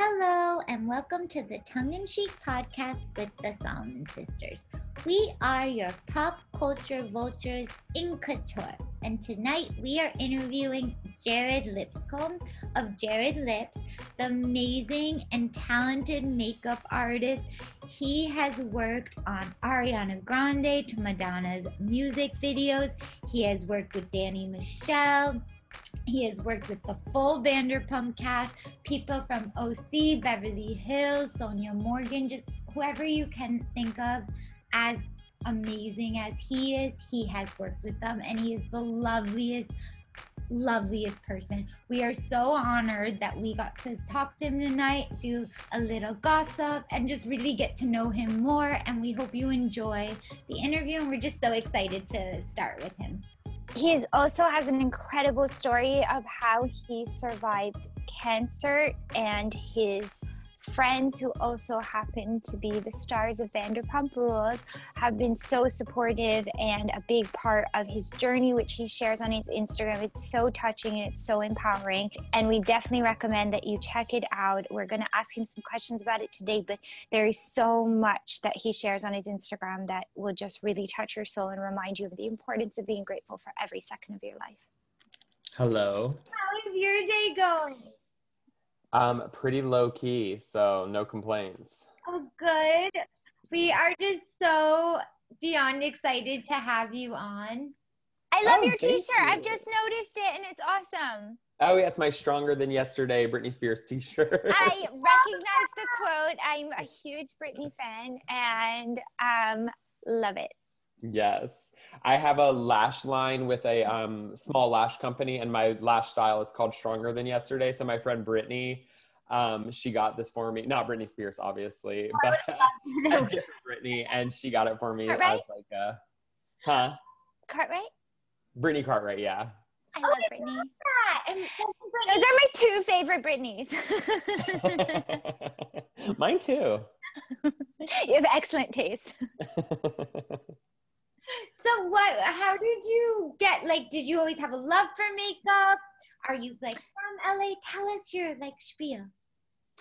Hello, and welcome to the Tongue in Cheek podcast with the Solomon Sisters. We are your pop culture vultures in couture, and tonight we are interviewing Jared Lipscomb of Jared Lips, the amazing and talented makeup artist. He has worked on Ariana Grande to Madonna's music videos, he has worked with Dani Michelle. He has worked with the full Vanderpump cast, people from OC, Beverly Hills, Sonja Morgan, just whoever you can think of as amazing as he is, he has worked with them and he is the loveliest, loveliest person. We are so honored that we got to talk to him tonight, do a little gossip, and just really get to know him more. And we hope you enjoy the interview. And we're just so excited to start with him he also has an incredible story of how he survived cancer and his friends who also happen to be the stars of Vanderpump Rules have been so supportive and a big part of his journey, which he shares on his Instagram. It's so touching and it's so empowering. And we definitely recommend that you check it out. We're going to ask him some questions about it today, but there is so much that he shares on his Instagram that will just really touch your soul and remind you of the importance of being grateful for every second of your life. Hello. How is your day going? Um, pretty low key, so no complaints. Oh, good. We are just so beyond excited to have you on. I love Oh, your t-shirt. I've just noticed it and it's awesome. Oh, yeah, it's my stronger than yesterday Britney Spears t-shirt. I recognize the quote. I'm a huge Britney fan and um love it. Yes. I have a lash line with a um, small lash company, and my lash style is called Stronger Than Yesterday. So my friend Brittany, um, she got this for me. Not Britney Spears, obviously, but a different Brittany, and she got it for me as like a, huh? Cartwright? Brittany Cartwright, yeah. I love Britney. Yeah, and Those are my two favorite Britneys. Mine too. you have excellent taste. So what how did you get like did you always have a love for makeup? Are you like from LA? Tell us your like spiel.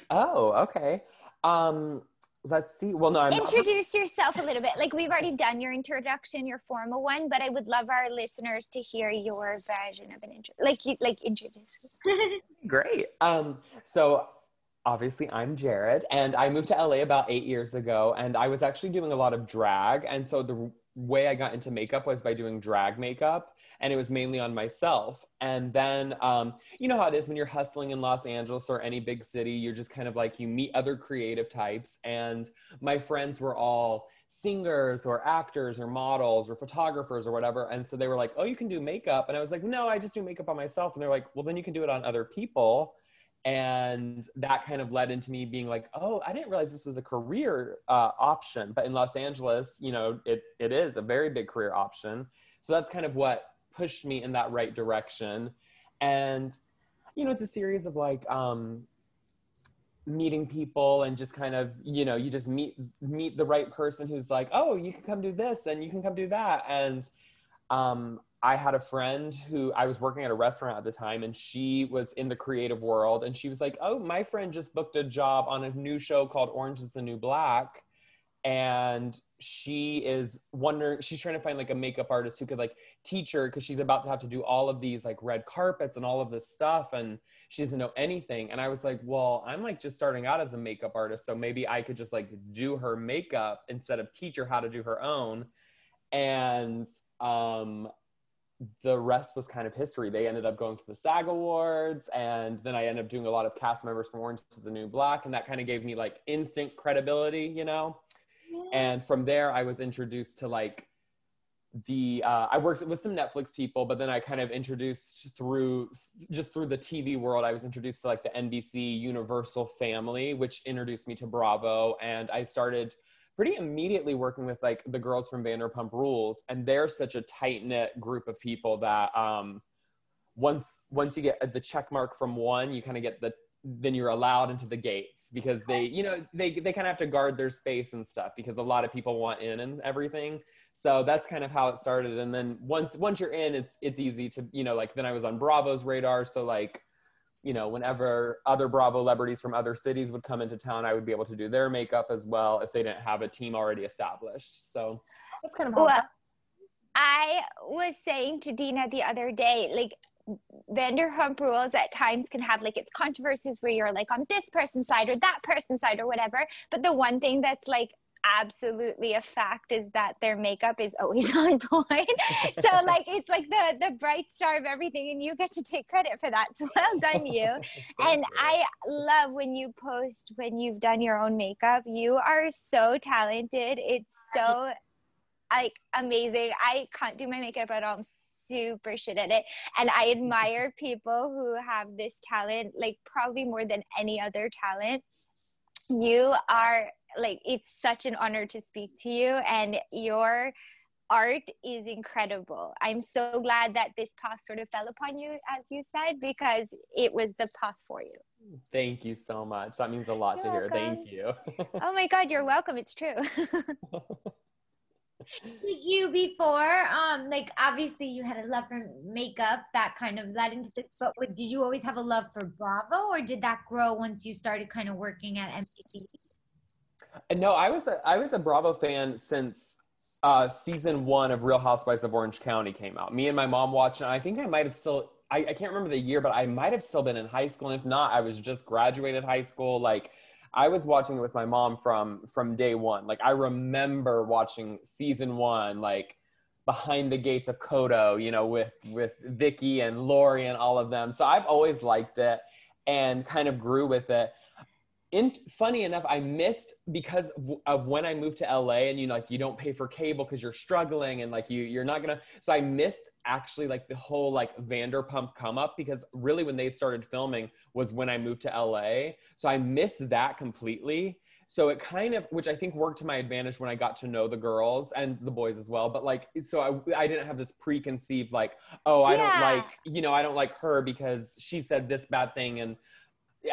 Oh, okay. Um, let's see. Well, no, I'm not- Introduce yourself a little bit. Like we've already done your introduction, your formal one, but I would love our listeners to hear your version of an intro. Like you like introduce. great. Um, so obviously I'm Jared, and I moved to LA about eight years ago, and I was actually doing a lot of drag, and so the way I got into makeup was by doing drag makeup. And it was mainly on myself. And then, um, you know how it is when you're hustling in Los Angeles or any big city, you're just kind of like, you meet other creative types. And my friends were all singers or actors or models or photographers or whatever. And so they were like, oh, you can do makeup. And I was like, no, I just do makeup on myself. And they're like, well, then you can do it on other people. And that kind of led into me being like, oh, I didn't realize this was a career uh, option. But in Los Angeles, you know, it, it is a very big career option. So that's kind of what pushed me in that right direction. And, you know, it's a series of like, um, meeting people and just kind of you know you just meet meet the right person who's like oh you can come do this and you can come do that and um i had a friend who i was working at a restaurant at the time and she was in the creative world and she was like oh my friend just booked a job on a new show called orange is the new black and she is wondering she's trying to find like a makeup artist who could like teach her because she's about to have to do all of these like red carpets and all of this stuff and she doesn't know anything and i was like well i'm like just starting out as a makeup artist so maybe i could just like do her makeup instead of teach her how to do her own and um the rest was kind of history. They ended up going to the sag awards and then i ended up doing a lot of cast members from orange is the new black and that kind of gave me like instant credibility you know? And from there i was introduced to like the uh, i worked with some netflix people but then i kind of introduced through just through the tv world i was introduced to like the nbc universal family which introduced me to bravo and i started pretty immediately working with like the girls from vanderpump rules and they're such a tight-knit group of people that um once once you get the check mark from one you kind of get the then you're allowed into the gates because they you know they they kind of have to guard their space and stuff because a lot of people want in and everything. So that's kind of how it started. And then once once you're in it's it's easy to you know like then i was on bravo's radar. So like you know, whenever other Bravo celebrities from other cities would come into town, I would be able to do their makeup as well if they didn't have a team already established. So that's kind of how. Well, I was saying to Dina the other day, like Vanderpump Rules at times can have like its controversies where you're like on this person's side or that person's side or whatever. But the one thing that's like absolutely a fact is that their makeup is always on point. so like it's like the the bright star of everything and you get to take credit for that. So well done you. and I love when you post when you've done your own makeup. You are so talented. It's so like amazing. I can't do my makeup at all. I'm super shit at it. And I admire people who have this talent, like probably more than any other talent. You are like, it's such an honor to speak to you, and your art is incredible. I'm so glad that this path sort of fell upon you, as you said, because it was the path for you. Thank you so much. That means a lot you're to hear. Thank you. oh my God, you're welcome. It's true. did you before um like obviously you had a love for makeup that kind of led into this but did you always have a love for bravo or did that grow once you started kind of working at MTV? No i was a i was a bravo fan since uh season one of real housewives of orange county came out me and my mom watched and i think i might have still I, I can't remember the year but i might have still been in high school and if not i was just graduated high school like I was watching it with my mom from from day one. Like I remember watching season one, like behind the gates of Coto, you know, with with Vicki and Lauri and all of them. So I've always liked it and kind of grew with it in funny enough i missed because of when i moved to la and you know, like you don't pay for cable because you're struggling and like you you're not gonna so i missed actually like the whole like vanderpump come up because really when they started filming was when i moved to la so i missed that completely so it kind of which i think worked to my advantage when i got to know the girls and the boys as well but like so i, I didn't have this preconceived like oh i yeah. don't like you know i don't like her because she said this bad thing and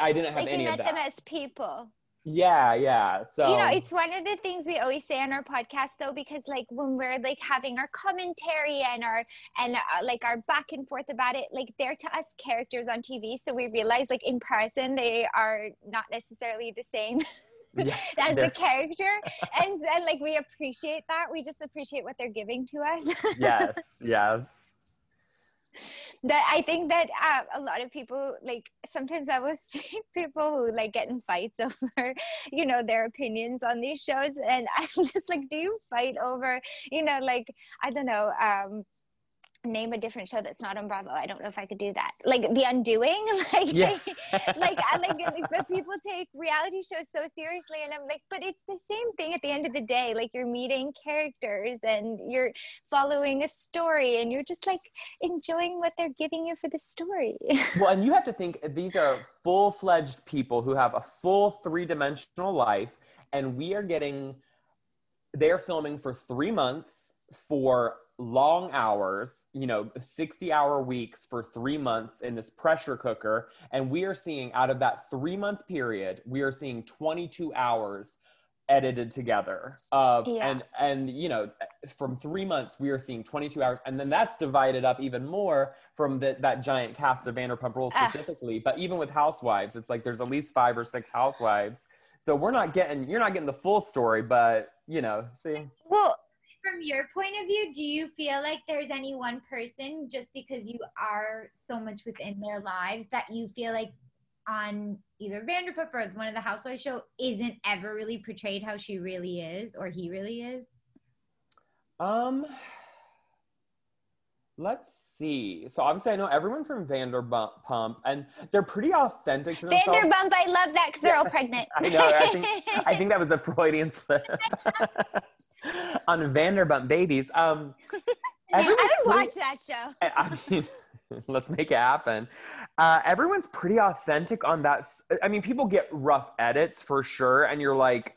I didn't have like any you met of that. them as people. Yeah, yeah. So you know, it's one of the things we always say on our podcast, though, because like when we're like having our commentary and our and uh, like our back and forth about it, like they're to us characters on TV, so we realize like in person they are not necessarily the same. Yes, as the character and then like we appreciate that we just appreciate what they're giving to us yes yes that I think that uh, a lot of people like sometimes I will see people who like get in fights over you know their opinions on these shows and I'm just like do you fight over you know like I don't know um name a different show that's not on Bravo. I don't know if I could do that. Like The Undoing, like yeah. like I like but people take reality shows so seriously and I'm like, but it's the same thing at the end of the day. Like you're meeting characters and you're following a story and you're just like enjoying what they're giving you for the story. well, and you have to think these are full-fledged people who have a full three-dimensional life and we are getting they're filming for 3 months for long hours, you know, 60 hour weeks for three months in this pressure cooker. And we are seeing out of that three month period, we are seeing 22 hours edited together of yeah. and and you know from three months we are seeing 22 hours and then that's divided up even more from the, that giant cast of vanderpump rules ah. specifically but even with housewives it's like there's at least five or six housewives so we're not getting you're not getting the full story but you know see well from your point of view, do you feel like there's any one person just because you are so much within their lives that you feel like on either Vanderpump or one of the Housewives show isn't ever really portrayed how she really is or he really is? Um, let's see. So obviously, I know everyone from Vanderpump, and they're pretty authentic to themselves. Vanderpump, I love that because they're all pregnant. I know. I think I think that was a Freudian slip. on Vanderpump Babies. Um, I would watch that show. I mean, let's make it happen. Uh, everyone's pretty authentic on that. I mean, people get rough edits for sure, and you're like,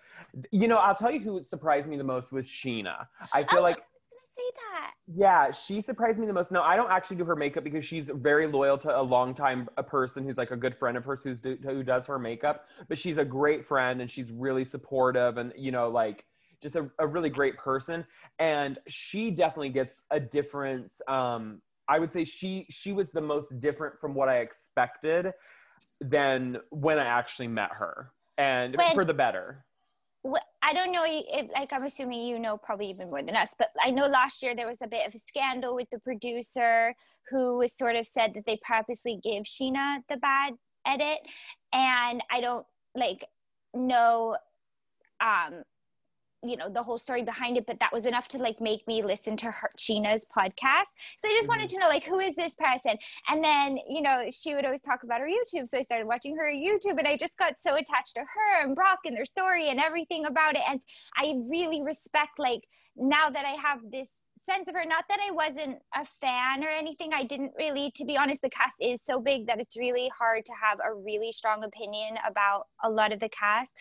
you know, I'll tell you who surprised me the most was Scheana. I feel oh, like. I say that. Yeah, she surprised me the most. No, I don't actually do her makeup because she's very loyal to a long time a person who's like a good friend of hers who's do, who does her makeup. But she's a great friend and she's really supportive and you know like just a, a really great person and she definitely gets a different um I would say she she was the most different from what I expected than when I actually met her, and When- for the better. Wh- I don't know if, like, I'm assuming you know probably even more than us, but I know last year there was a bit of a scandal with the producer who was sort of said that they purposely gave Scheana the bad edit. And I don't like know, um, you know, the whole story behind it, but that was enough to like make me listen to her, Scheana's podcast. So I just wanted mm-hmm. to know, like, who is this person? And then, you know, she would always talk about her YouTube. So I started watching her YouTube and I just got so attached to her and Brock and their story and everything about it. And I really respect, like, now that I have this sense of her, not that I wasn't a fan or anything, I didn't really, to be honest, the cast is so big that it's really hard to have a really strong opinion about a lot of the cast.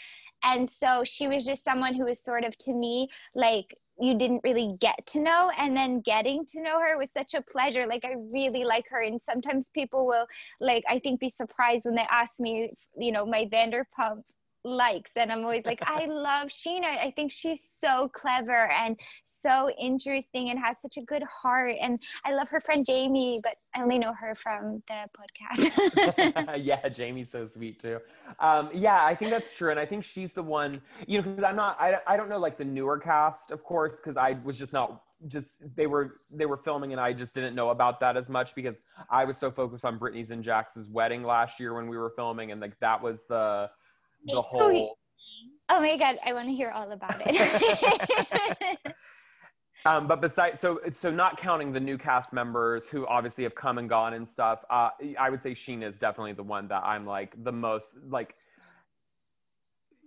And so she was just someone who was sort of to me like you didn't really get to know. And then getting to know her was such a pleasure. Like i really like her. And sometimes people will like i think be surprised when they ask me you know my vanderpump likes and i'm always like i love Scheana i think she's so clever and so interesting and has such a good heart and i love her friend jamie but i only know her from the podcast yeah, Jamie's so sweet too. Um, yeah, I think that's true, and I think she's the one. You know, because I'm not. I, I don't know like the newer cast, of course, because I was just not just they were they were filming, and I just didn't know about that as much because I was so focused on Brittany's and Jax's wedding last year when we were filming, and like that was the the It's so whole. oh my god i want to hear all about it Um, but besides, so so not counting the new cast members who obviously have come and gone and stuff, uh, I would say Scheana is definitely the one that I'm like the most like.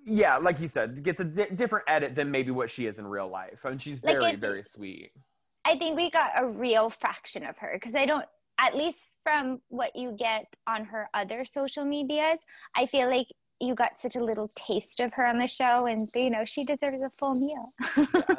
Yeah, like you said, gets a di- different edit than maybe what she is in real life. I mean, she's Like very it- very sweet. I think we got a real fraction of her because I don't, at least from what you get on her other social medias, I feel like you got such a little taste of her on the show, and you know she deserves a full meal.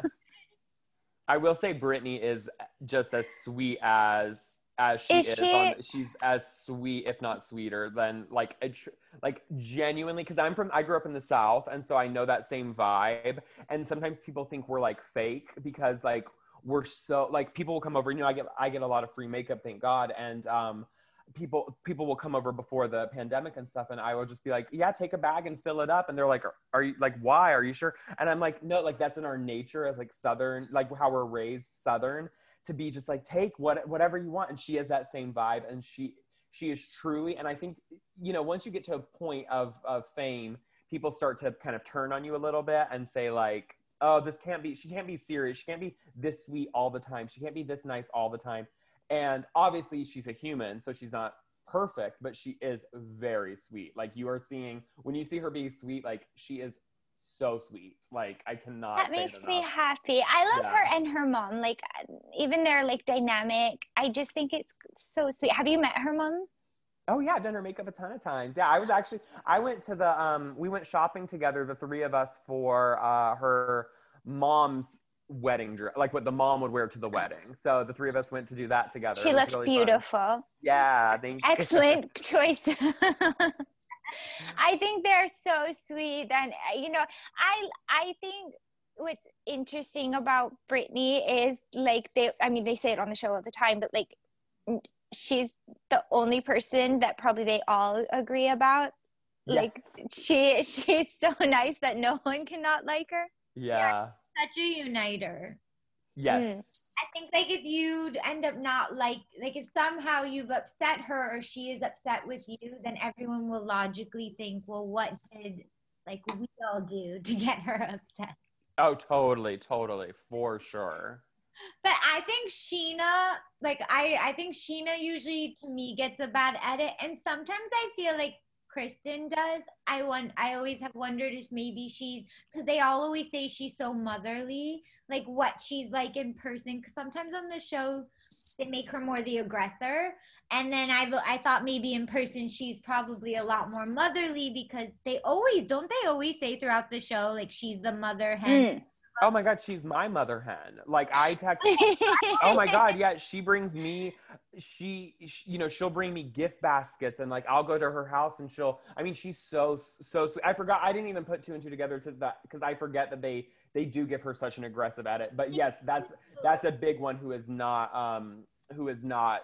I will say Brittany is just as sweet as as she Is is. she? On, she's as sweet, if not sweeter, than like a tr- like genuinely. Because I'm from, I grew up in the South, and so I know that same vibe. And sometimes people think we're like fake because like we're so like people will come over. You know, I get I get a lot of free makeup, thank God, and um people people will come over before the pandemic and stuff and i will just be like yeah take a bag and fill it up and they're like are, you like why? Are you sure? And i'm like no like that's in our nature as like southern like how we're raised southern to be just like take what whatever you want and she has that same vibe and she she is truly and i think you know once you get to a point of of fame people start to kind of turn on you a little bit and say like oh this can't be she can't be serious she can't be this sweet all the time she can't be this nice all the time and obviously she's a human so she's not perfect but she is very sweet like you are seeing when you see her being sweet like she is so sweet like i cannot that makes me happy. I love Yeah. her and her mom. Like even their like dynamic. I just think it's so sweet. Have you met her mom? Oh yeah, I've done her makeup a ton of times. Yeah, I was actually I went to the um we went shopping together, the three of us for uh her mom's wedding dress, like what the mom would wear to the wedding. So the three of us went to do that together. She looked really fun. beautiful. Yeah, thank you. Excellent choice. I think they're so sweet, and uh, you know, I I think what's interesting about Brittany is like they. I mean, they say it on the show all the time, but like she's the only person that probably they all agree about. Like she she's so nice that no one cannot like her. yeah. Such a uniter. Yes. Mm. I think like if you'd end up not like like if somehow you've upset her or she is upset with you, then everyone will logically think, well, what did like we all do to get her upset? Oh, totally, totally, for sure. But I think Scheana, like I, I think Scheana usually to me gets a bad edit, and sometimes I feel like Kristen does. I want, I always have wondered if maybe she's because they all always say she's so motherly, like what she's like in person. Because sometimes on the show they make her more the aggressor, and then I, I thought maybe in person she's probably a lot more motherly because they always don't they always say throughout the show like she's the mother hen. Mm. Oh my god, she's my mother hen. Like I text oh my god yeah she brings me she, she you know she'll bring me gift baskets and like i'll go to her house and she'll i mean she's so so sweet. I forgot i didn't even put two and two together to that because i forget that they they do give her such an aggressive edit but yes that's that's a big one who is not um who is not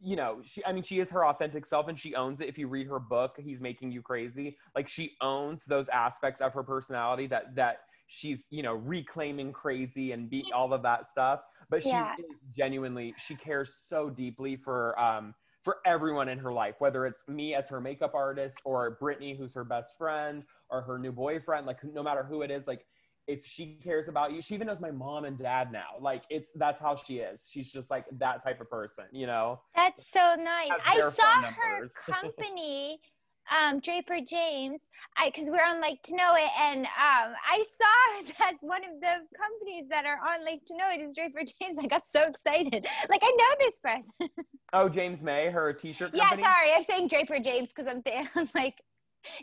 you know she i mean she is her authentic self and she owns it. If you read her book he's making you crazy like she owns those aspects of her personality that that she's you know reclaiming crazy and be all of that stuff but she Yeah. is genuinely she cares so deeply for um for everyone in her life whether it's me as her makeup artist or brittany who's her best friend or her new boyfriend like no matter who it is like if she cares about you she even knows my mom and dad now like it's that's how she is she's just like that type of person you know That's so nice. I saw her company, um, Draper James. I because we're on LIKEtoKNOW.it, and um, I saw that's one of the companies that are on LIKEtoKNOW.it is Draper James. I got so excited. Like I know this person. oh james mae her t-shirt yeah, company sorry, I'm saying Draper James because I'm, th- I'm like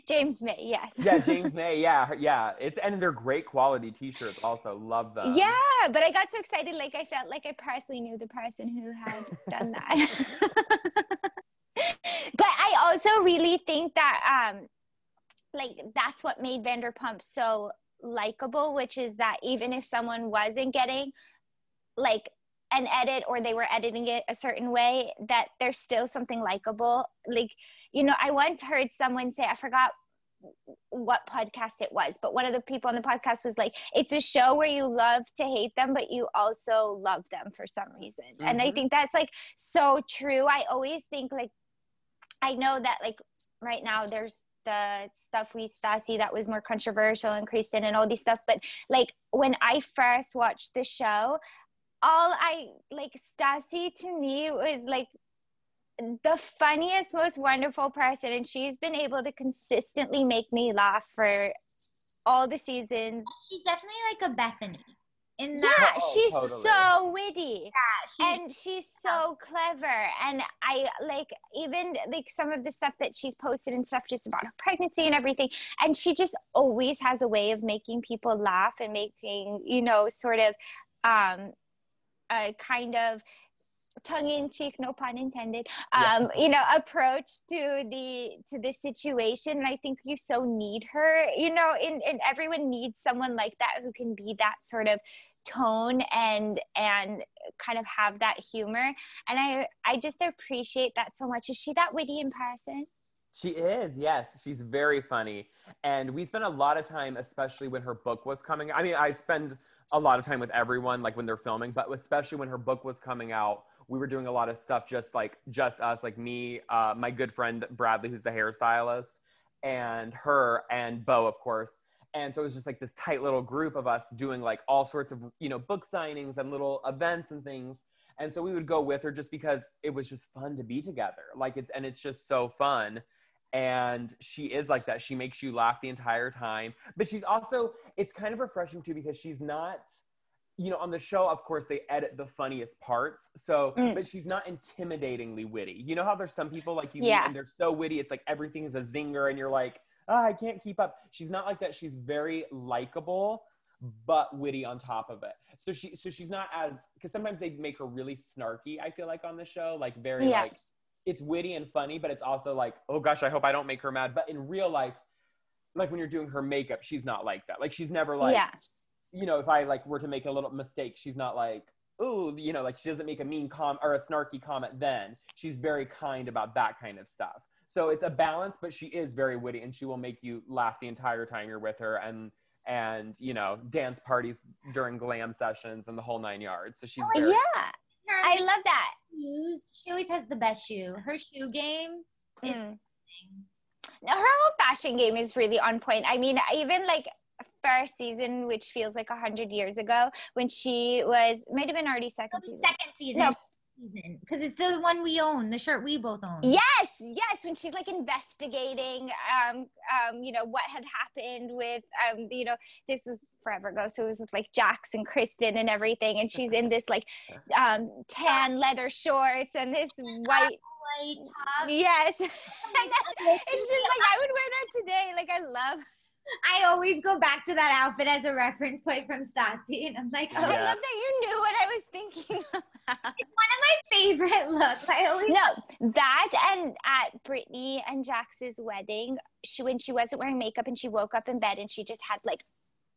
James Mae. Yes. yeah james mae yeah yeah it's and they're great quality t-shirts also love them Yeah, but I got so excited, like I felt like I personally knew the person who had done that. Also really think that, um, like that's what made Vanderpump so likable, which is that even if someone wasn't getting like an edit or they were editing it a certain way, that there's still something likable. Like, you know, I once heard someone say, I forgot what podcast it was, but one of the people on the podcast was like, it's a show where you love to hate them, but you also love them for some reason. And I Mhm. think that's like so true. I always think like, I know that like right now there's the stuff with Stassi that was more controversial and Kristen and all these stuff, but like when I first watched the show, all I like Stassi to me was like the funniest, most wonderful person, and she's been able to consistently make me laugh for all the seasons. She's definitely like a Bethenny. In Yeah, that, Oh, she's totally. so witty she, and she's so clever. And I like even like some of the stuff that she's posted and stuff just about her pregnancy and everything. And she just always has a way of making people laugh and making, you know, sort of um a kind of tongue in cheek, no pun intended, Yeah. um, you know, approach to the to the situation. And I think you so need her, you know, and, and everyone needs someone like that who can be that sort of tone and and kind of have that humor. And I I just appreciate that so much. Is she that witty in person? She is, yes. She's very funny. And we spent a lot of time, especially when her book was coming. I mean, I spend a lot of time with everyone, like when they're filming, but especially when her book was coming out, we were doing a lot of stuff just like just us, like me, uh, my good friend Bradley, who's the hairstylist, and her and Beau, of course. And so it was just like this tight little group of us doing like all sorts of, you know, book signings and little events and things. And so we would go with her just because it was just fun to be together. Like it's, and it's just so fun and she is like that she makes you laugh the entire time but she's also it's kind of refreshing too because she's not you know on the show of course they edit the funniest parts so Mm. but she's not intimidatingly witty you know how there's some people like you Yeah. and they're so witty it's like everything is a zinger and you're like oh, i can't keep up she's not like that she's very likable but witty on top of it so she so she's not as because sometimes they make her really snarky i feel like on the show like very Yeah. like it's witty and funny, but it's also like, oh gosh, I hope I don't make her mad. But in real life, like when you're doing her makeup, she's not like that. Like she's never like, yeah. you know, if I like were to make a little mistake, she's not like, ooh, you know, like she doesn't make a mean com or a snarky comment then. She's very kind about that kind of stuff. So it's a balance, but she is very witty and she will make you laugh the entire time you're with her and and you know, dance parties during glam sessions and the whole nine yards. So she's Oh, very yeah. her I love that. shoes, she always has the best shoe. Her shoe game is Mm. her whole fashion game is really on point. I mean, even like first season, which feels like a hundred years ago, when she was might have been already second season. second season. No. Because it's the one we own, the shirt we both own. Yes, yes, when she's like investigating, um, um, you know, what had happened with, um, you know, this is forever ago, so it was with, like Jax and Kristen and everything, and she's in this like um, tan leather shorts and this white, White top. yes, and it's just like I would wear that today. Like I love I always go back to that outfit as a reference point from Stassi, and I'm like, oh, I love that you knew what I was thinking. about. it's one of my favorite looks. I always no, that and at Brittany and Jax's wedding, she when she wasn't wearing makeup and she woke up in bed and she just had like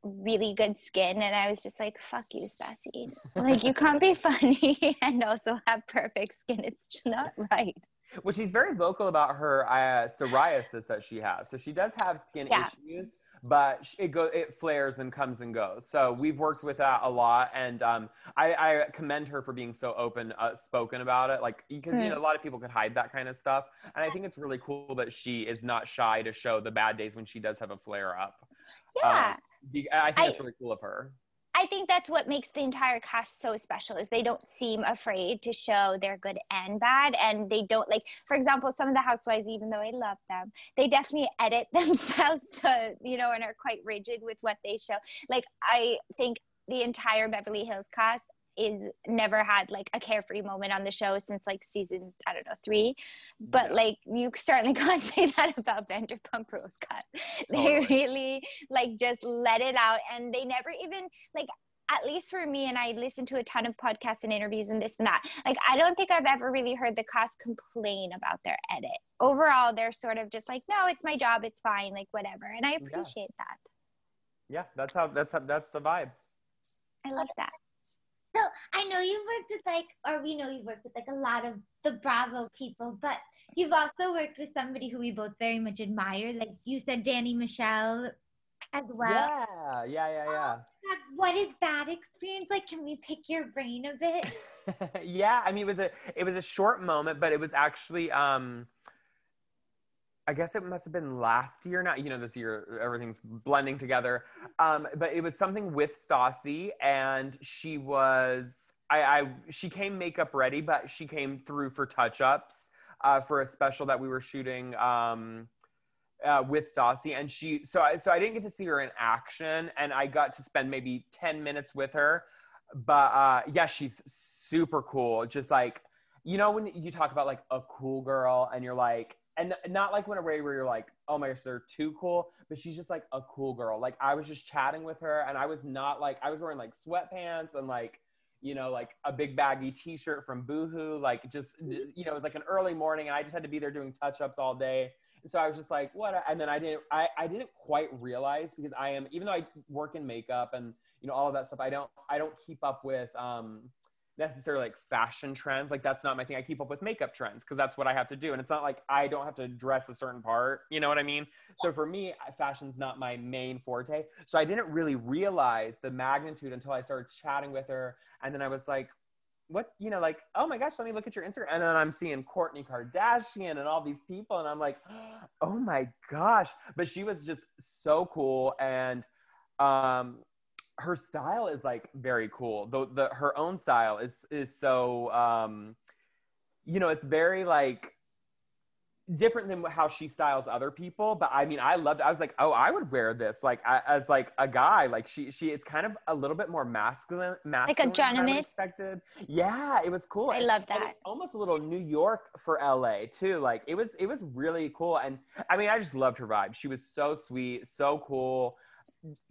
really good skin and I was just like, fuck you, Stassi. like you can't be funny and also have perfect skin. It's just not right. Well, she's very vocal about her uh, psoriasis that she has. So she does have skin Yeah. issues, but it go it flares and comes and goes. So we've worked with that a lot, and um, I, I commend her for being so open uh, spoken about it. Like because you know a lot of people could hide that kind of stuff, and I think it's really cool that she is not shy to show the bad days when she does have a flare up. Yeah. Um, I think it's really cool of her. I think that's what makes the entire cast so special is they don't seem afraid to show their good and bad and they don't like for example some of the housewives even though I love them they definitely edit themselves to you know and are quite rigid with what they show. Like I think the entire Beverly Hills cast is never had like a carefree moment on the show since like season I don't know 3 but Yeah. like you certainly can't say that about Vanderpump Rules Cut. they really like just let it out and they never even like at least for me and i listen to a ton of podcasts and interviews and this and that like i don't think i've ever really heard the cast complain about their edit overall they're sort of just like no it's my job it's fine like whatever and i appreciate that Yeah, that's how that's how that's the vibe. i love that So I know you've worked with like, or we know you've worked with like a lot of the Bravo people, but you've also worked with somebody who we both very much admire. Like you said, Dani Michelle as well. yeah, yeah, yeah, yeah. God, What is that experience like? Can we pick your brain a bit? yeah, I mean it was a it was a short moment, but it was actually um I guess it must have been last year, not you know this year everything's blending together. Um, but it was something with Stassi, and she was I, I she came makeup ready, but she came through for touch ups uh, for a special that we were shooting. Um, uh, with Stassi, and she so I so I didn't get to see her in action, and I got to spend maybe ten minutes with her. But uh, yeah, she's super cool. Just like you know when you talk about like a cool girl, and you're like, and not like when a way where you're like, oh my gosh, they're too cool, but she's just like a cool girl. Like I was just chatting with her, and I was not like I was wearing like sweatpants and like you know, like a big baggy T-shirt from Boohoo, like just you know, it was like an early morning, and I just had to be there doing touch-ups all day. So I was just like, what? And then I didn't, I, I didn't quite realize because I am, even though I work in makeup and you know all of that stuff, I don't, I don't keep up with um, necessarily like fashion trends. Like that's not my thing. I keep up with makeup trends because that's what I have to do. And it's not like I don't have to dress a certain part. You know what I mean? So for me, fashion's not my main forte. So I didn't really realize the magnitude until I started chatting with her, and then I was like, what you know like oh my gosh let me look at your instagram and then i'm seeing kourtney kardashian and all these people and i'm like oh my gosh but she was just so cool and um her style is like very cool. The, the her own style is is so um you know it's very like different than how she styles other people but i mean i loved i was like oh i would wear this like I, as like a guy. Like she she it's kind of a little bit more masculine masculine than I would Johnny Miss? expected. Yeah it was cool. I And- love that. it's almost a little new york for la too. Like it was it was really cool. And i mean i just loved her vibe. She was so sweet so cool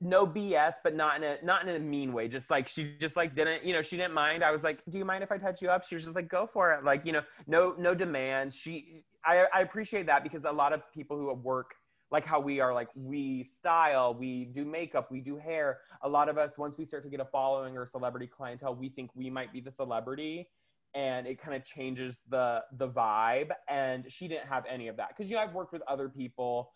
no BS, but not in a not in a mean way. Just like she just like didn't, you know, she didn't mind. I was like, "Do you mind if I touch you up?" She was just like, "Go for it." Like, you know, no no demands. She I I appreciate that because a lot of people who work like how we are like we style, we do makeup, we do hair. A lot of us once we start to get a following or celebrity clientele, we think we might be the celebrity and it kind of changes the the vibe and she didn't have any of that because you know I've worked with other people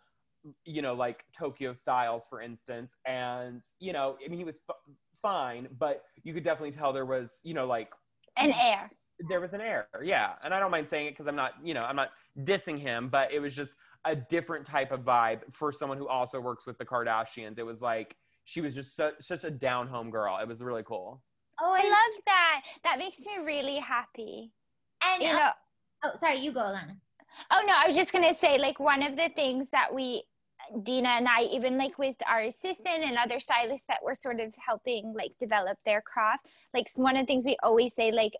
you know, like Tokyo Stylez, for instance. And, you know, I mean, he was f- fine, but you could definitely tell there was, you know, like an air there was an air, Yeah. And I don't mind saying it because I'm not, you know, I'm not dissing him, but it was just a different type of vibe for someone who also works with the Kardashians. It was like she was just su- such a down home girl. It was really cool. Oh, i love that that makes me really happy and you know oh, sorry, you go, Alana. Oh no, I was just gonna say like one of the things that we Dina and I even like with our assistant and other stylists that were sort of helping like develop their craft. Like one of the things we always say like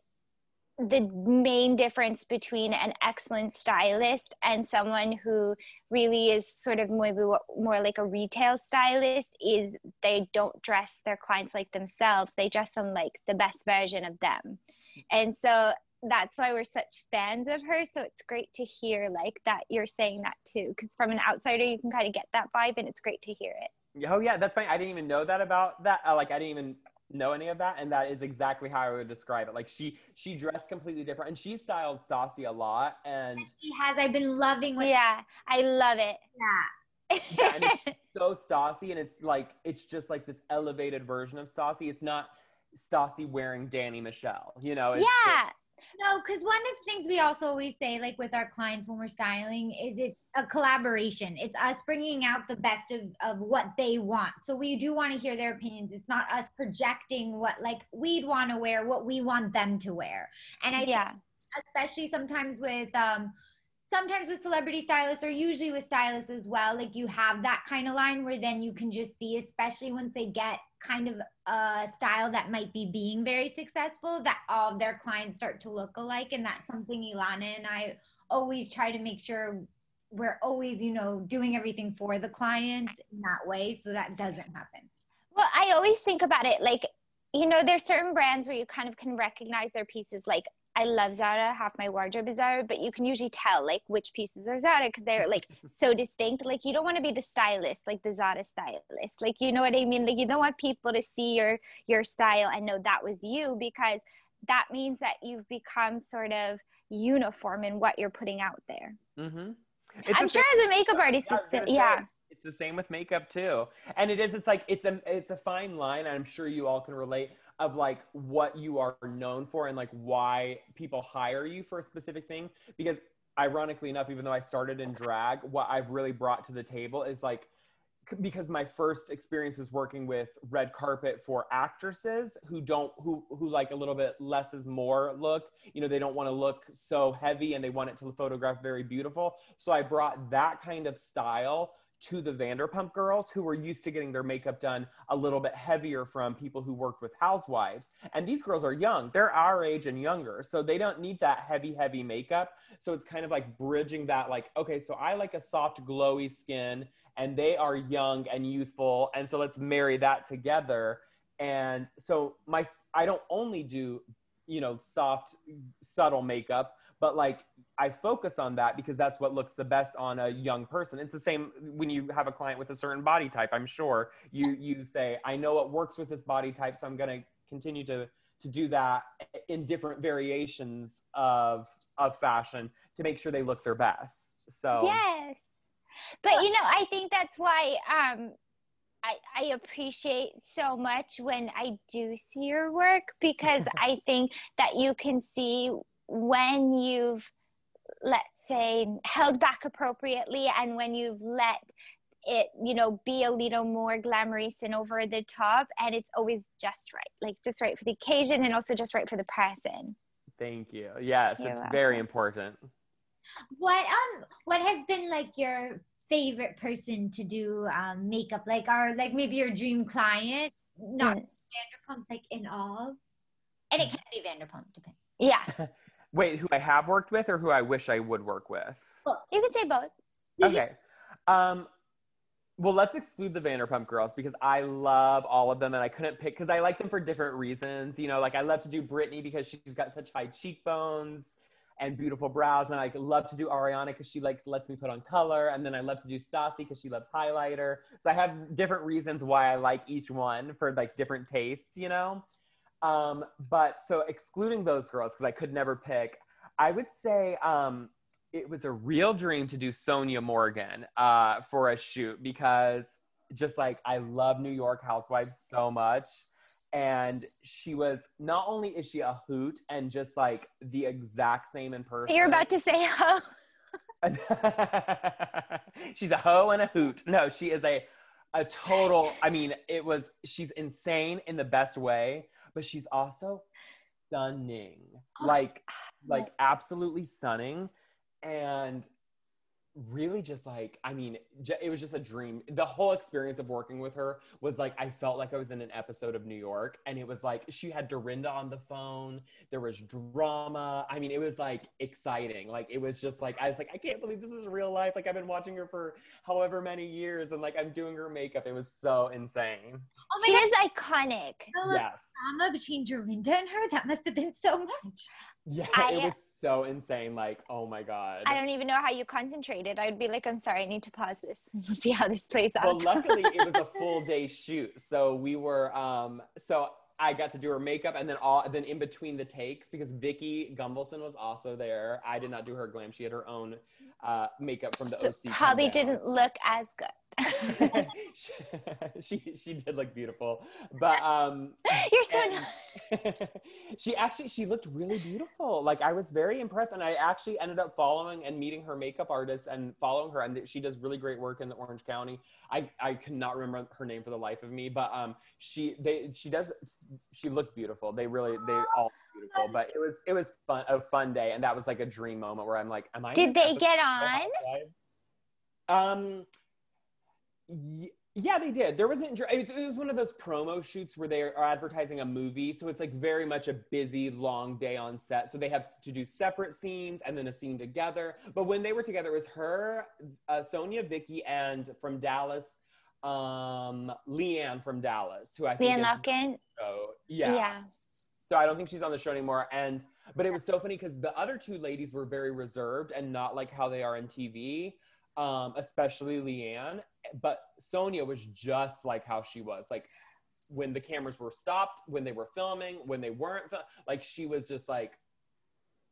the main difference between an excellent stylist and someone who really is sort of maybe more like a retail stylist is they don't dress their clients like themselves they dress them like the best version of them mm-hmm. and so that's why we're such fans of her so it's great to hear like that you're saying that too because from an outsider you can kind of get that vibe and it's great to hear it Oh yeah, that's funny. I didn't even know that about that. Uh, like I didn't even know any of that, and that is exactly how I would describe it. Like she she dressed completely different, and she styled Stassi a lot, and She has. I've been loving what Yeah, I love it. she yeah, and it's so Stassi, and it's like it's just like this elevated version of Stassi. It's not Stassi wearing Dani Michelle, you know? It's, yeah, No, because one of the things we also always say, like with our clients when we're styling, is it's a collaboration. It's us bringing out the best of, of what they want. So we do want to hear their opinions. It's not us projecting what like we'd want to wear, what we want them to wear. And I yeah, especially sometimes with um sometimes with celebrity stylists or usually with stylists as well like you have that kind of line where then you can just see especially once they get kind of a style that might be being very successful that all of their clients start to look alike and that's something Ilana and I always try to make sure we're always you know doing everything for the client in that way so that doesn't happen Well, I always think about it like, you know, there's certain brands where you kind of can recognize their pieces. Like, I love Zara, half my wardrobe is Zara, but you can usually tell like which pieces are Zara because they're like so distinct. Like, you don't want to be the stylist, like the Zara stylist. Like, you know what I mean? Like, you don't want people to see your your style and know that was you because that means that you've become sort of uniform in what you're putting out there. hmm I'm sure as a makeup artist, Yeah, it's say, yeah. it's the same with makeup too and it is it's like it's a it's a fine line i'm sure you all can relate of like what you are known for and like why people hire you for a specific thing. Because ironically enough even though i started in drag what i've really brought to the table is like because my first experience was working with red carpet for actresses who don't who who like a little bit less is more look. You know they don't want to look so heavy and they want it to photograph very beautiful. So i brought that kind of style to the Vanderpump girls who were used to getting their makeup done a little bit heavier from people who worked with housewives. And these girls are young, they're our age and younger. So they don't need that heavy, heavy makeup. So it's kind of like bridging that, like, okay, so I like a soft, glowy skin and they are young and youthful. And so let's marry that together. And so my, I don't only do, you know, soft, subtle makeup, but like I focus on that because that's what looks the best on a young person. It's the same when you have a client with a certain body type. I'm sure you you say, I know what works with this body type, so I'm going to continue to to do that in different variations of of fashion to make sure they look their best. So Yes. But you know, I think that's why um I, I appreciate so much when I do see your work because I think that you can see when you've, let's say, held back appropriately and when you've let it, you know, be a little more glamorous and over the top. And it's always just right, like just right for the occasion and also just right for the person. thank you. Yes, You're it's very important. What um what has been like your favorite person to do um makeup? Like our like maybe your dream client, not Mm. Vanderpump, like in all. And it can be Vanderpump, depends. Yeah, Wait, who I have worked with or who I wish I would work with? Well, you can say both. Okay. Um, well, let's exclude the Vanderpump girls because I love all of them and I couldn't pick because I like them for different reasons. You know, like I love to do Brittany because she's got such high cheekbones and beautiful brows, and I love to do Ariana because she like lets me put on color, and then I love to do Stassi because she loves highlighter. So I have different reasons why I like each one for like different tastes, you know. Um, but so excluding those girls because I could never pick, I would say um, it was a real dream to do Sonja Morgan uh, for a shoot because just like I love New York Housewives so much. And she was not only is she a hoot and just like the exact same in person. You're about to say, oh, she's a hoe and a hoot. No, she is a a total. I mean, it was she's insane in the best way, but she's also stunning. Oh, like like absolutely stunning and really just like i mean it was just a dream. The whole experience of working with her was like i felt like i was in an episode of new york and it was like she had dorinda on the phone. There was drama. I mean it was like exciting. Like it was just like i was like i can't believe this is real life. Like i've been watching her for however many years and like i'm doing her makeup. It was so insane. Oh she my god, is iconic. the yes. drama between Dorinda and her, that must have been so much. yeah I- it was so insane. Like, oh my god. I don't even know how you concentrated. I would be like, I'm sorry, I need to pause this and see how this plays out. Well, luckily it was a full day shoot, so we were. Um, so I got to do her makeup, and then all then in between the takes because Vicki Gunvalson was also there. I did not do her glam; she had her own uh, makeup from the So OC. probably didn't look as good. she she did look beautiful, but um, You're so nice. she actually she looked really beautiful. Like I was very impressed, and I actually ended up following and meeting her makeup artist and following her, and she does really great work in the Orange County. I I cannot remember her name for the life of me, but um she they she does she looked beautiful. They really they all beautiful, but it was it was fun a fun day, and that was like a dream moment where I'm like, am I? Did they get on? Um. y- Yeah, they did. There wasn't. It was, one of those promo shoots where they are advertising a movie, so it's like very much a busy, long day on set. So they have to do separate scenes and then a scene together. But when they were together, it was her, uh, Sonja, Vicki, and from Dallas, um, LeeAnne from Dallas, who I think LeeAnne Locken? so yeah. Yeah. So I don't think she's on the show anymore. And but it was so funny because the other two ladies were very reserved and not like how they are in TV, um, especially LeeAnne. But Sonja was just like how she was, like when the cameras were stopped, when they were filming, when they weren't, fil- like she was just like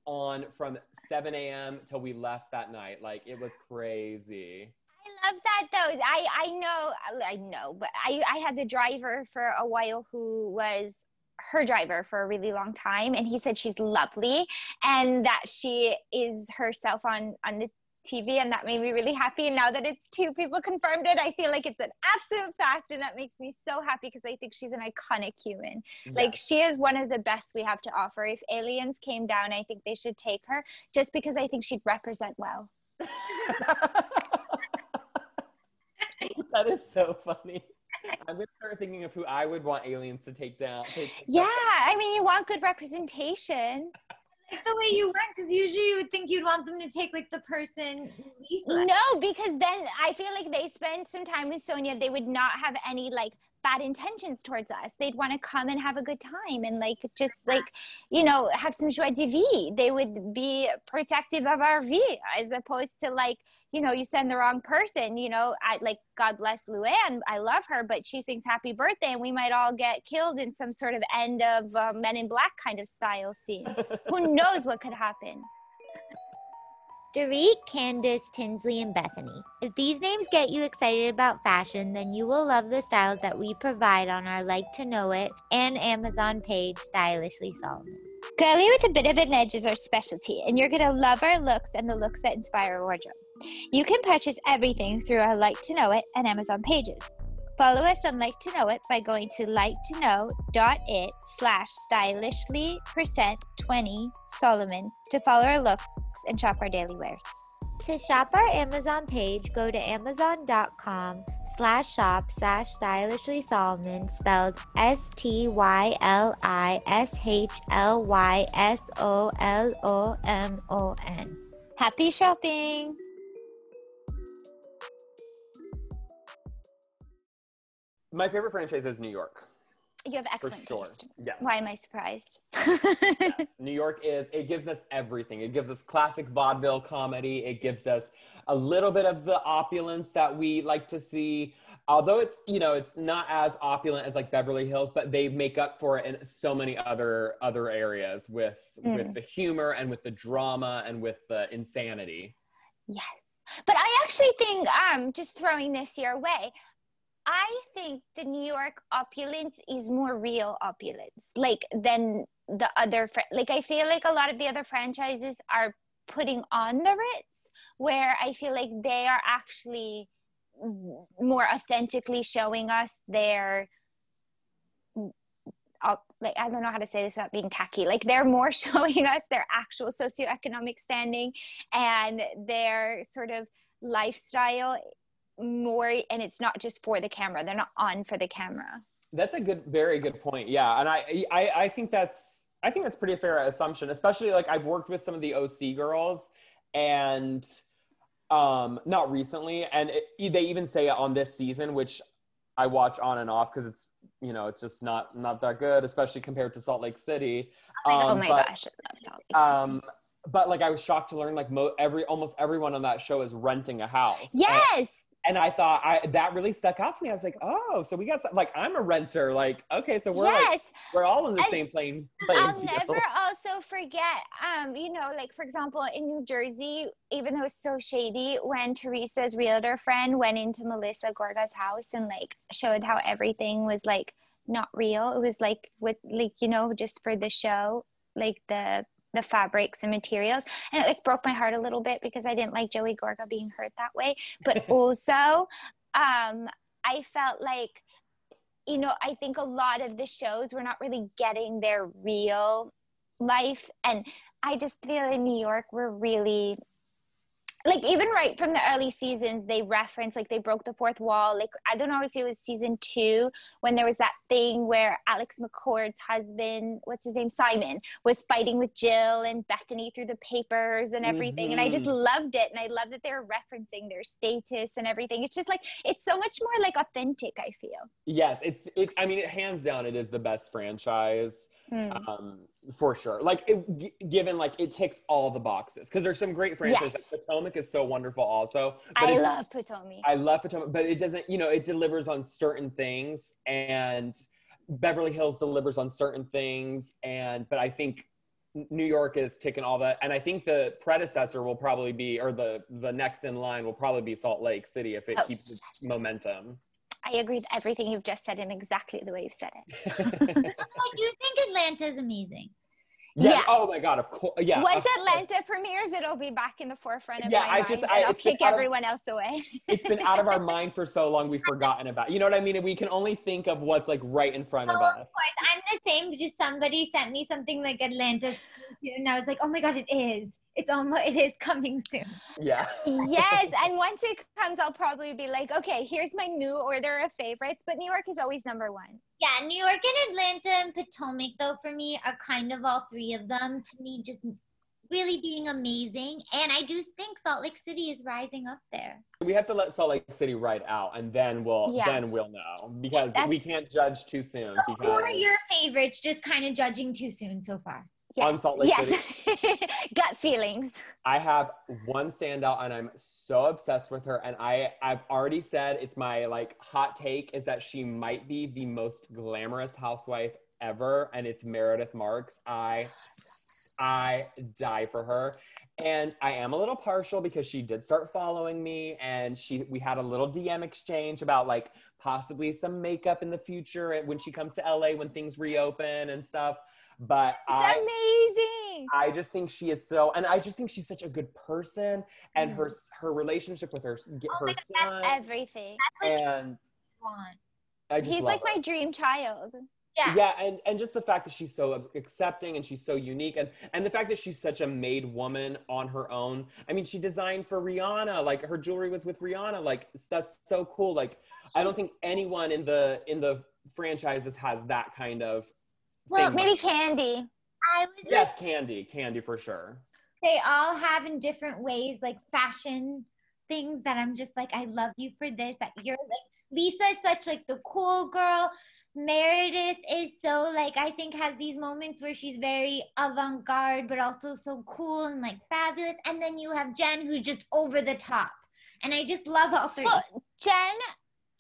on from 7 a.m. till we left that night. Like it was crazy. I love that though. I I know I know, but I I had the driver for a while who was her driver for a really long time and he said she's lovely and that she is herself on on the TV and that made me really happy. And now that it's two people confirmed it I feel like it's an absolute fact and that makes me so happy because I think she's an iconic human. Like she is one of the best we have to offer. If aliens came down I think they should take her just because I think she'd represent well. That is so funny. I'm gonna start thinking of who I would want aliens to take down. Take, take yeah down. I mean you want good representation Like the way you went, because usually you would think you'd want them to take like the person least. No, because then I feel like they spend some time with Sonja. They would not have any like bad intentions towards us. They'd want to come and have a good time and like just like, you know, have some joie de vie. They would be protective of our vie as opposed to like, you know, you send the wrong person, you know, I like God bless Luann. I love her, but she sings happy birthday and we might all get killed in some sort of end of uh, Men in Black kind of style scene. Who knows what could happen? Dorit, Candiace, Tinsley, and Bethenny. If these names get you excited about fashion, then you will love the styles that we provide on our Like to Know It and Amazon page, Stylishly Solomon. Girly with a bit of an edge is our specialty, and you're going to love our looks and the looks that inspire our wardrobe. You can purchase everything through our LIKEtoKNOW.it and Amazon pages. Follow us on LIKEtoKNOW.it by going to liketoknow.it slash stylishly percent 20 Solomon to follow our looks and shop our daily wears. To shop our Amazon page, go to amazon.com slash shop slash stylishly Solomon, spelled S T Y L I S H L Y S O L O M O N. Happy shopping! My favorite franchise is New York, You have excellent sure. taste. Yes. Why am I surprised? Yes. New York is, it gives us everything. It gives us classic vaudeville comedy. It gives us a little bit of the opulence that we like to see. Although it's, you know, it's not as opulent as like Beverly Hills, but they make up for it in so many other other areas with with the humor and with the drama and with the insanity. Yes. But I actually think, um, just throwing this your way, I think the New York opulence is more real opulence, like than the other. Fr- like I feel like a lot of the other franchises are putting on the Ritz, where I feel like they are actually more authentically showing us their. Like I don't know how to say this without being tacky. Like they're more showing us their actual socioeconomic standing and their sort of lifestyle more and it's not just for the camera they're not on for the camera That's a good, very good point. Yeah, and I, I, I think that's, I think that's pretty fair assumption. Especially like I've worked with some of the OC girls, and um, not recently, and it, they even say it on this season, which I watch on and off because it's, you know, it's just not not that good, especially compared to Salt Lake City. oh Um, my but, gosh I love Salt Lake City. Um, but like I was shocked to learn like mo- every almost everyone on that show is renting a house. Yes. and I thought I that really stuck out to me. I was like, oh, so we got some, like I'm a renter. Like, okay, so we're like we're all in the And same plane. I'll field. never also forget, um, you know, like for example, in New Jersey, even though it's so shady, when Teresa's realtor friend went into Melissa Gorga's house and like showed how everything was like not real. It was like with like, you know, just for the show, like the the fabrics and materials. And it like broke my heart a little bit because I didn't like Joey Gorga being hurt that way. But also, um, I felt like you know, I think a lot of the shows were not really getting their real life. And I just feel in New York, we're really like even right from the early seasons they reference like they broke the fourth wall like i don't know if it was season two when there was that thing where alex mccord's husband what's his name simon was fighting with jill and bethenny through the papers and everything and i just Mhm. loved it and i love that they were referencing their status and everything it's just like it's so much more like authentic i feel Yes, it's it's. I mean, it hands down, it is the best franchise Hmm. um, for sure. Like, it, g- given like it ticks all the boxes because there's some great franchises. Yes. Potomac is so wonderful, also. but i love potomac I love Potomac, but it doesn't. You know, it delivers on certain things, and Beverly Hills delivers on certain things, and but I think New York is ticking all that, and I think the predecessor will probably be, or the the next in line will probably be Salt Lake City if it Oh. keeps its momentum. i agree with everything you've just said and exactly the way you've said it I do you think is amazing. Yeah. Yeah. Oh my God. Of course. Yeah. Once of course. Atlanta premieres, it'll be back in the forefront of Yeah, my I mind, just- and I- I'll kick out of- everyone else away. It's been out of our mind for so long, we've forgotten about. You know what I mean? And we can only think of what's like right in front of Oh, of us. course, I'm the same. Just somebody sent me something like Atlanta, and I was like, oh my god, it is. It's almost. It is coming soon. Yeah. yes, and once it comes, I'll probably be like, okay, here's my new order of favorites. But New York is always number one. Yeah, New York and Atlanta and Potomac, though, for me, are kind of all three of them. To me, just really being amazing. And I do think Salt Lake City is rising up there. We have to let Salt Lake City ride out, and then we'll Yeah. then we'll know because That's- we can't judge too soon. Who Because are your favorites? Just kind of judging too soon so far. On Salt Lake City? yes. Gut feelings. I have one standout, and I'm so obsessed with her. And I I've already said it's my like hot take is that she might be the most glamorous housewife ever, and it's Meredith Marks. I I die for her. And I am a little partial because she did start following me and she we had a little DM exchange about like possibly some makeup in the future when she comes to LA when things reopen and stuff. But It's I amazing. I just think she is so, and I just think she's such a good person, and her her relationship with her Oh her God, son, Everything. and He's like her. my dream child. Yeah. yeah, and and just the fact that she's so accepting and she's so unique, and and the fact that she's such a made woman on her own. I mean, she designed for Rihanna, like her jewelry was with Rihanna, like that's so cool. Like I don't think anyone in the in the franchises has that kind of. Well, thing. Maybe Candy. I was yes, Candy, Candy for sure. they all have in different ways like fashion things that I'm just like I love you for this that you're like Lisa is such like the cool girl Meredith is so like I think has these moments where she's very avant-garde but also so cool and like fabulous and then you have Jen who's just over the top and I just love all three Well, Jen,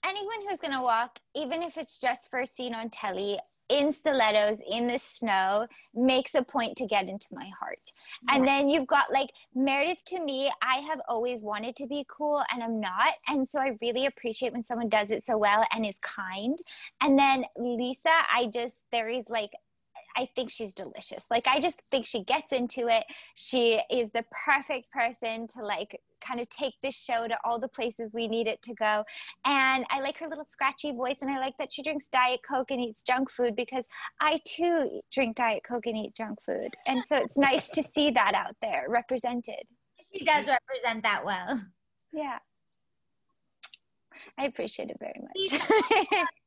anyone who's gonna walk, even if it's just for a scene on telly, in stilettos in the snow, makes a point to get into my heart. And then you've got like Meredith to me, I have always wanted to be cool and I'm not. And so I really appreciate when someone does it so well and is kind. And then Lisa, I just, there is like, I think she's delicious. Like I just think she gets into it. She is the perfect person to like kind of take this show to all the places we need it to go. And I like her little scratchy voice and I like that she drinks diet coke and eats junk food because I too drink diet coke and eat junk food. And so it's nice to see that out there represented. she does represent that well Yeah. I appreciate it very much.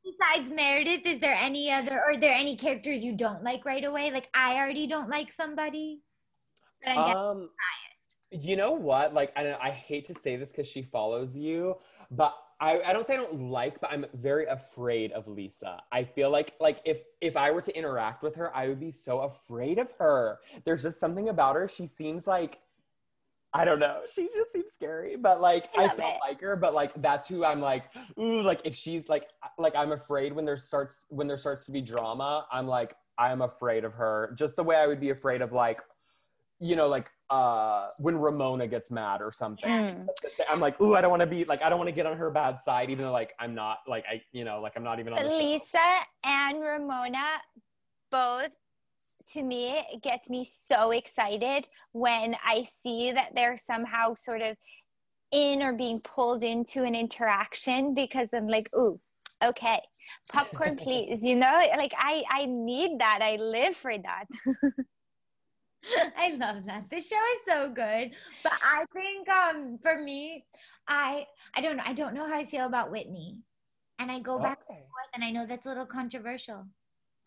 besides Meredith is there any other or are there any characters you don't like right away like I already don't like somebody but I guess Um, you know what? Like, I, I hate to say this because she follows you, but I, I don't say I don't like, but I'm very afraid of Lisa. I feel like like if if I were to interact with her, I would be so afraid of her. There's just something about her. She seems like I don't know. She just seems scary, but like I, I still it. like her. But like that's who I'm like, ooh, like if she's like like I'm afraid when there starts when there starts to be drama. I'm like I'm afraid of her, just the way I would be afraid of like, you know, like uh when Ramona gets mad or something. Mm. I'm like, ooh, I don't want to be like I don't want to get on her bad side, even though like I'm not like I you know like I'm not even on But the show. Lisa and Ramona both to me it gets me so excited when I see that they're somehow sort of in or being pulled into an interaction because I'm like, ooh, okay, popcorn please, you know? Like I I need that. I live for that. I love that. The show is so good. But I think um for me, I I don't know. I don't know how I feel about Whitney. And I go back and forth and I know that's a little controversial.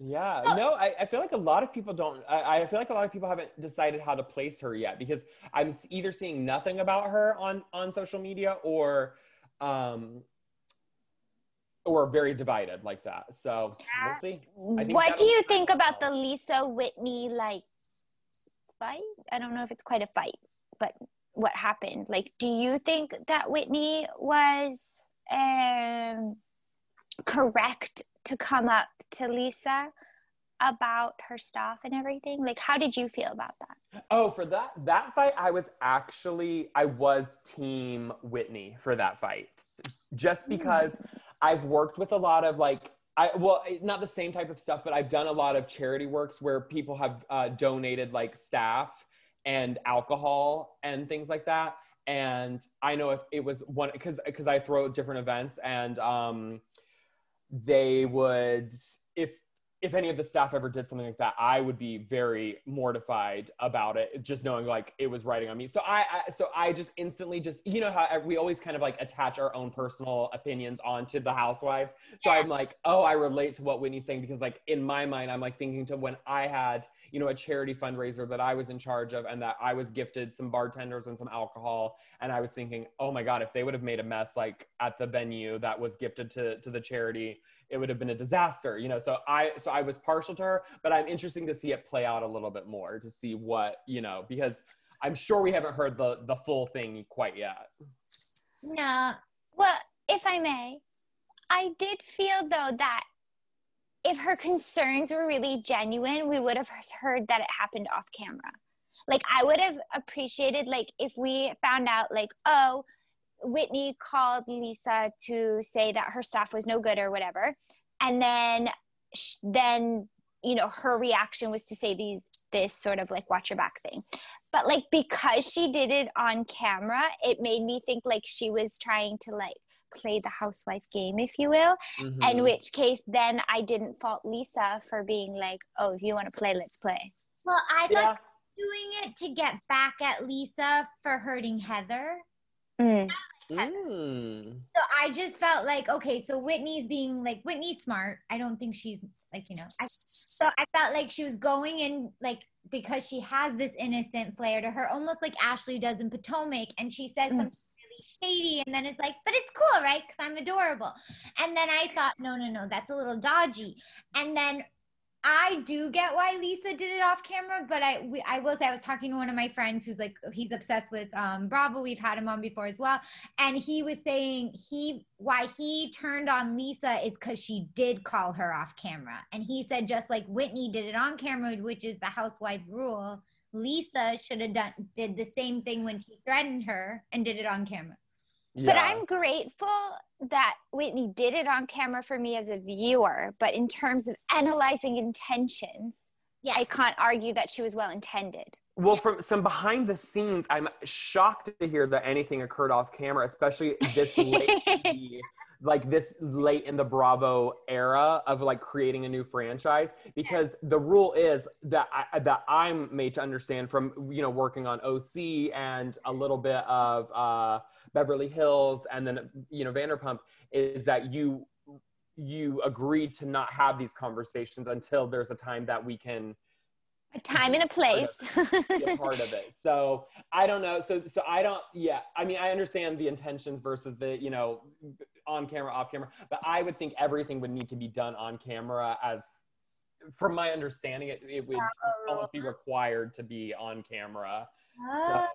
Yeah, Oh. no, I, I feel like a lot of people don't. I, I feel like a lot of people haven't decided how to place her yet because I'm either seeing nothing about her on on social media or, um, or very divided like that. So we'll see. I think What do you think about the. Lisa Whitney like fight? I don't know if it's quite a fight, but what happened? Like, do you think that Whitney was um, correct to come up to Lisa about her stuff and everything? Like, how did you feel about that? Oh, for that that fight, I was actually I was team Whitney for that fight, just because I've worked with a lot of like I well not the same type of stuff, but I've done a lot of charity works where people have uh, donated like staff and alcohol and things like that. And I know if it was one because because I throw different events and um, they would if if any of the staff ever did something like that, I would be very mortified about it, just knowing like it was writing on me. So I, I so I just instantly just you know how we always kind of like attach our own personal opinions onto the housewives. So I'm like, oh, I relate to what Whitney's saying because like in my mind, I'm like thinking to when I had you know a charity fundraiser that I was in charge of and that I was gifted some bartenders and some alcohol, and I was thinking, oh my god, if they would have made a mess like at the venue that was gifted to to the charity it would have been a disaster you know so i so i was partial to her but i'm interesting to see it play out a little bit more to see what you know because i'm sure we haven't heard the the full thing quite yet No. Well, if I may, I did feel though that if her concerns were really genuine, we would have heard that it happened off camera. Like I would have appreciated like if we found out like oh Whitney called Lisa to say that her staff was no good or whatever, and then then you know her reaction was to say these this sort of like watch your back thing. But like because she did it on camera, it made me think like she was trying to like play the housewife game, if you will. Mhm. In which case, then I didn't fault Lisa for being like, "Oh, if you want to play, let's play." Well, I thought yeah doing it to get back at Lisa for hurting Heather. Mm. Mm. So I just felt like, okay, so Whitney's being like Whitney's smart. I don't think she's like, you know. I, so I felt like she was going in like because she has this innocent flair to her, almost like Ashley does in Potomac, and she says Mm. something really shady, and then it's like, but it's cool, right? Because I'm adorable. And then I thought, no, no, no, that's a little dodgy. And then I do get why Lisa did it off camera, but I we, I will say I was talking to one of my friends who's like he's obsessed with um, Bravo. We've had him on before as well, and he was saying he why he turned on Lisa is because she did call her off camera, and he said just like Whitney did it on camera, which is the housewife rule. Lisa should have done did the same thing when she threatened her and did it on camera. But I'm grateful that Whitney did it on camera for me as a viewer. But in terms of analyzing intentions, Yeah. I can't argue that she was well intended. Well, from some behind the scenes, I'm shocked to hear that anything occurred off camera, especially this late, in the- like this late in the Bravo era of like creating a new franchise. Because the rule is that I, that I'm made to understand from you know working on OC and a little bit of uh, Beverly Hills and then you know Vanderpump is that you you agree to not have these conversations until there's a time that we can A time and a place. be a part of it. So I don't know. So so I don't. Yeah, I mean, I understand the intentions versus the you know on camera, off camera. But I would think everything would need to be done on camera as from my understanding, it, it would Oh. almost be required to be on camera. Oh.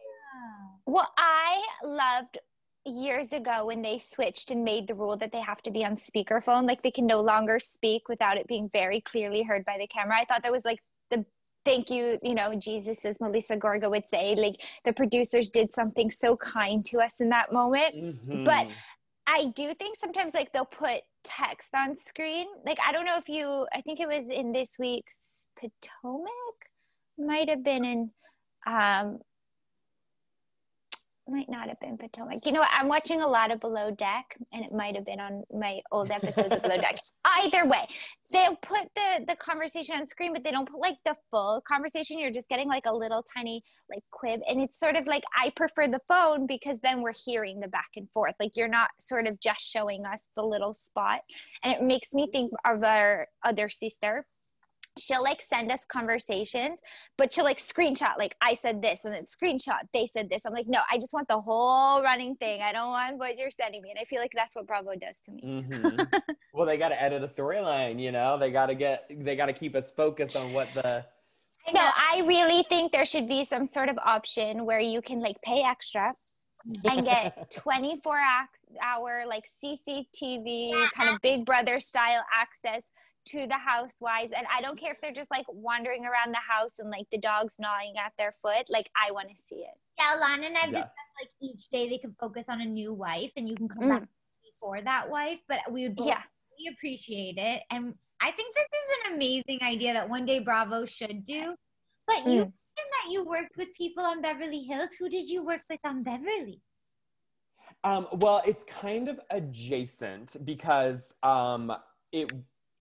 Well, I loved years ago when they switched and made the rule that they have to be on speakerphone. Like they can no longer speak without it being very clearly heard by the camera. I thought that was like the thank you, you know, Jesus, as Melissa Gorga would say. Like the producers did something so kind to us in that moment. But- Mhm. I do think sometimes like they'll put text on screen. Like I don't know if you I think it was in this week's Potomac, might have been in um might not have been Potomac. You know what? I'm watching a lot of Below Deck and it might have been on my old episodes of Below Deck. Either way, they'll put the the conversation on screen, but they don't put like the full conversation. You're just getting like a little tiny like quib. And it's sort of like I prefer the phone because then we're hearing the back and forth. Like you're not sort of just showing us the little spot. And it makes me think of our other sister. She'll like send us conversations, but she'll like screenshot, like I said this, and then screenshot, they said this. I'm like, no, I just want the whole running thing. I don't want what you're sending me. And I feel like that's what Bravo does to me. Mhm. well, they got to edit a storyline, you know. They got to get, they got to keep us focused on what the. I No, know. I really think there should be some sort of option where you can like pay extra and get 24 hour like CCTV kind of Big Brother style access to the housewives. And I don't care if they're just like wandering around the house and like the dogs gnawing at their foot. Like I want to see it. Yeah, Lana and I've Yes. discussed like each day they can focus on a new wife and you can come Mm. back before that wife, but we would both Yeah. really appreciate it. And I think this is an amazing idea that one day Bravo should do. But you Mm. mentioned that you worked with people on Beverly Hills. Who did you work with on Beverly? Um, well, it's kind of adjacent because um, it.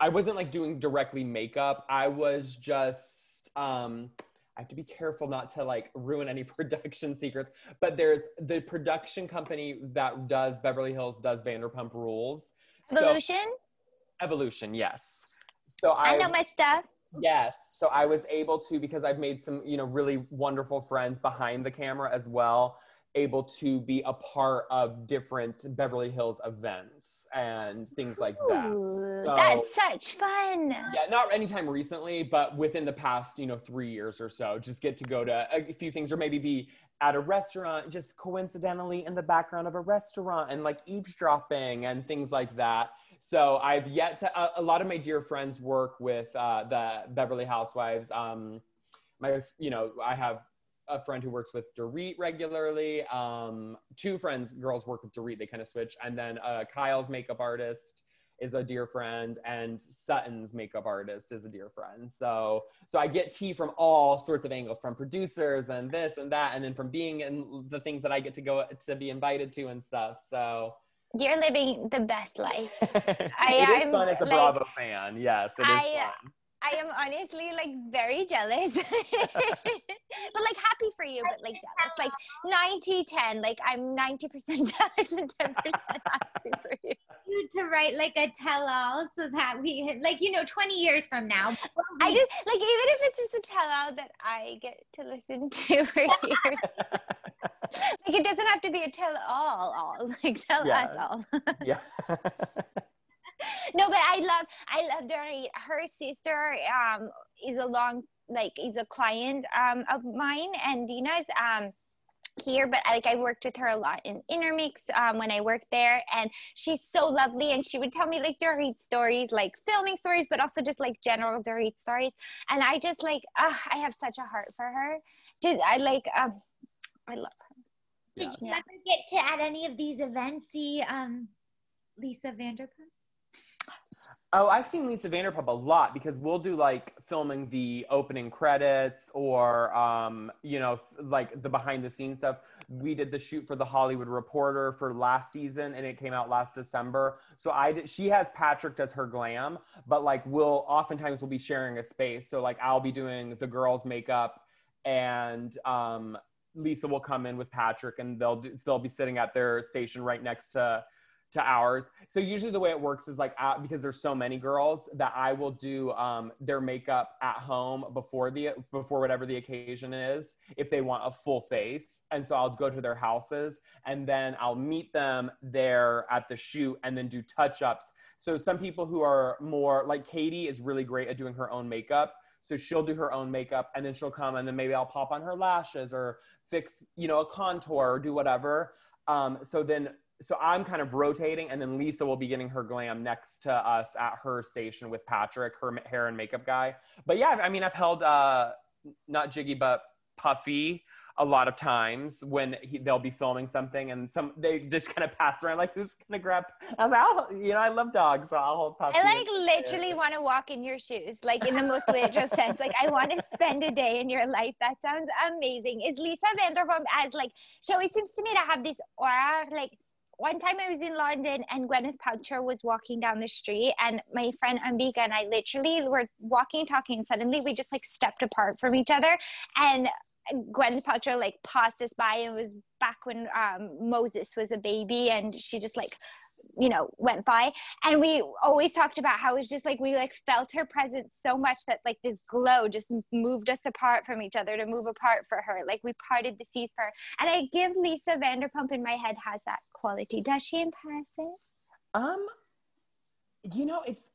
I wasn't like doing directly makeup. I was just. Um, I have to be careful not to like ruin any production secrets. But there's the production company that does Beverly Hills does Vanderpump Rules. So- Evolution? Evolution, yes. So I I, know my stuff. Yes. So I was able to, because I've made some, you know, really wonderful friends behind the camera as well, able to be a part of different Beverly Hills events and things like that. Ooh, So- that's such fun. Yeah, not anytime recently, but within the past, you know, three years or so, just get to go to a few things or maybe be at a restaurant, just coincidentally in the background of a restaurant and like eavesdropping and things like that. So I've yet to, a, a lot of my dear friends work with uh, the Beverly Housewives. Um, my, you know, I have a friend who works with Dorit regularly. Um, two friends, girls work with Dorit, they kind of switch. And then uh, Kyle's makeup artist is a dear friend and Sutton's makeup artist is a dear friend. So so I get tea from all sorts of angles from producers and this and that and then from being in the things that I get to go to be invited to and stuff. So You're living the best life. it is I'm, fun as a like- Bravo fan. Yes, it is I, uh, fun. I am honestly like very jealous. but like happy for you, but like jealous. Like 90 10. Like I'm 90% jealous and 10% happy for you. You to write like a tell-all so that we, like, you know, 20 years from now. we'll I just like even if it's just a tell all that I get to listen to for years. like it doesn't have to be a tell all all. Like tell Yeah. us all. yeah. no, but I love I love Dorit. Her sister um is a long like is a client um of mine and Dina's um here but I, like I worked with her a lot in Intermix um, when I worked there and she's so lovely and she would tell me like Dorit stories like filming stories but also just like general Dorit stories and I just like uh, I have such a heart for her just I like um I love her Did you Yeah. ever get to at any of these events see um, Lisa Vanderpump? Oh, I've seen Lisa Vanderpump a lot because we'll do like filming the opening credits or, um, you know, like the behind the scenes stuff. We did the shoot for the Hollywood Reporter for last season and it came out last December. So I did, she has Patrick does her glam, but like we'll oftentimes we'll be sharing a space. So like I'll be doing the girls' makeup and um, Lisa will come in with Patrick and they'll do, they'll be sitting at their station right next to to ours. So usually the way it works is like uh, because there's so many girls that I will do um, their makeup at home before the before whatever the occasion is if they want a full face. And so I'll go to their houses and then I'll meet them there at the shoot and then do touch ups. So some people who are more like Katie is really great at doing her own makeup. So she'll do her own makeup and then she'll come and then maybe I'll pop on her lashes or fix, you know, a contour or do whatever. Um, so then so I'm kind of rotating, and then Lisa will be getting her glam next to us at her station with Patrick, her hair and makeup guy. But yeah, I mean, I've held uh, not Giggy, but Puffy a lot of times when he, they'll be filming something and some they just kind of pass around like who's gonna grab I was like, I'll, you know I love dogs so I'll hold Puffy I like literally want to walk in your shoes like in the most literal sense like I want to spend a day in your life. That sounds amazing. Is Lisa Vanderpump as like she always seems to me to have this aura like one time I was in London and Gwyneth Paltrow was walking down the street and my friend Ambika and I literally were walking, talking, suddenly we just like stepped apart from each other. And Gwyneth Paltrow like passed us by and was back when um, Moses was a baby and she just like you know went by. And we always talked about how it was just like we like felt her presence so much that like this glow just moved us apart from each other to move apart for her. Like we parted the seas for her. And i give lisa vanderpump in my head has that quality. Does she in person? Um you know it's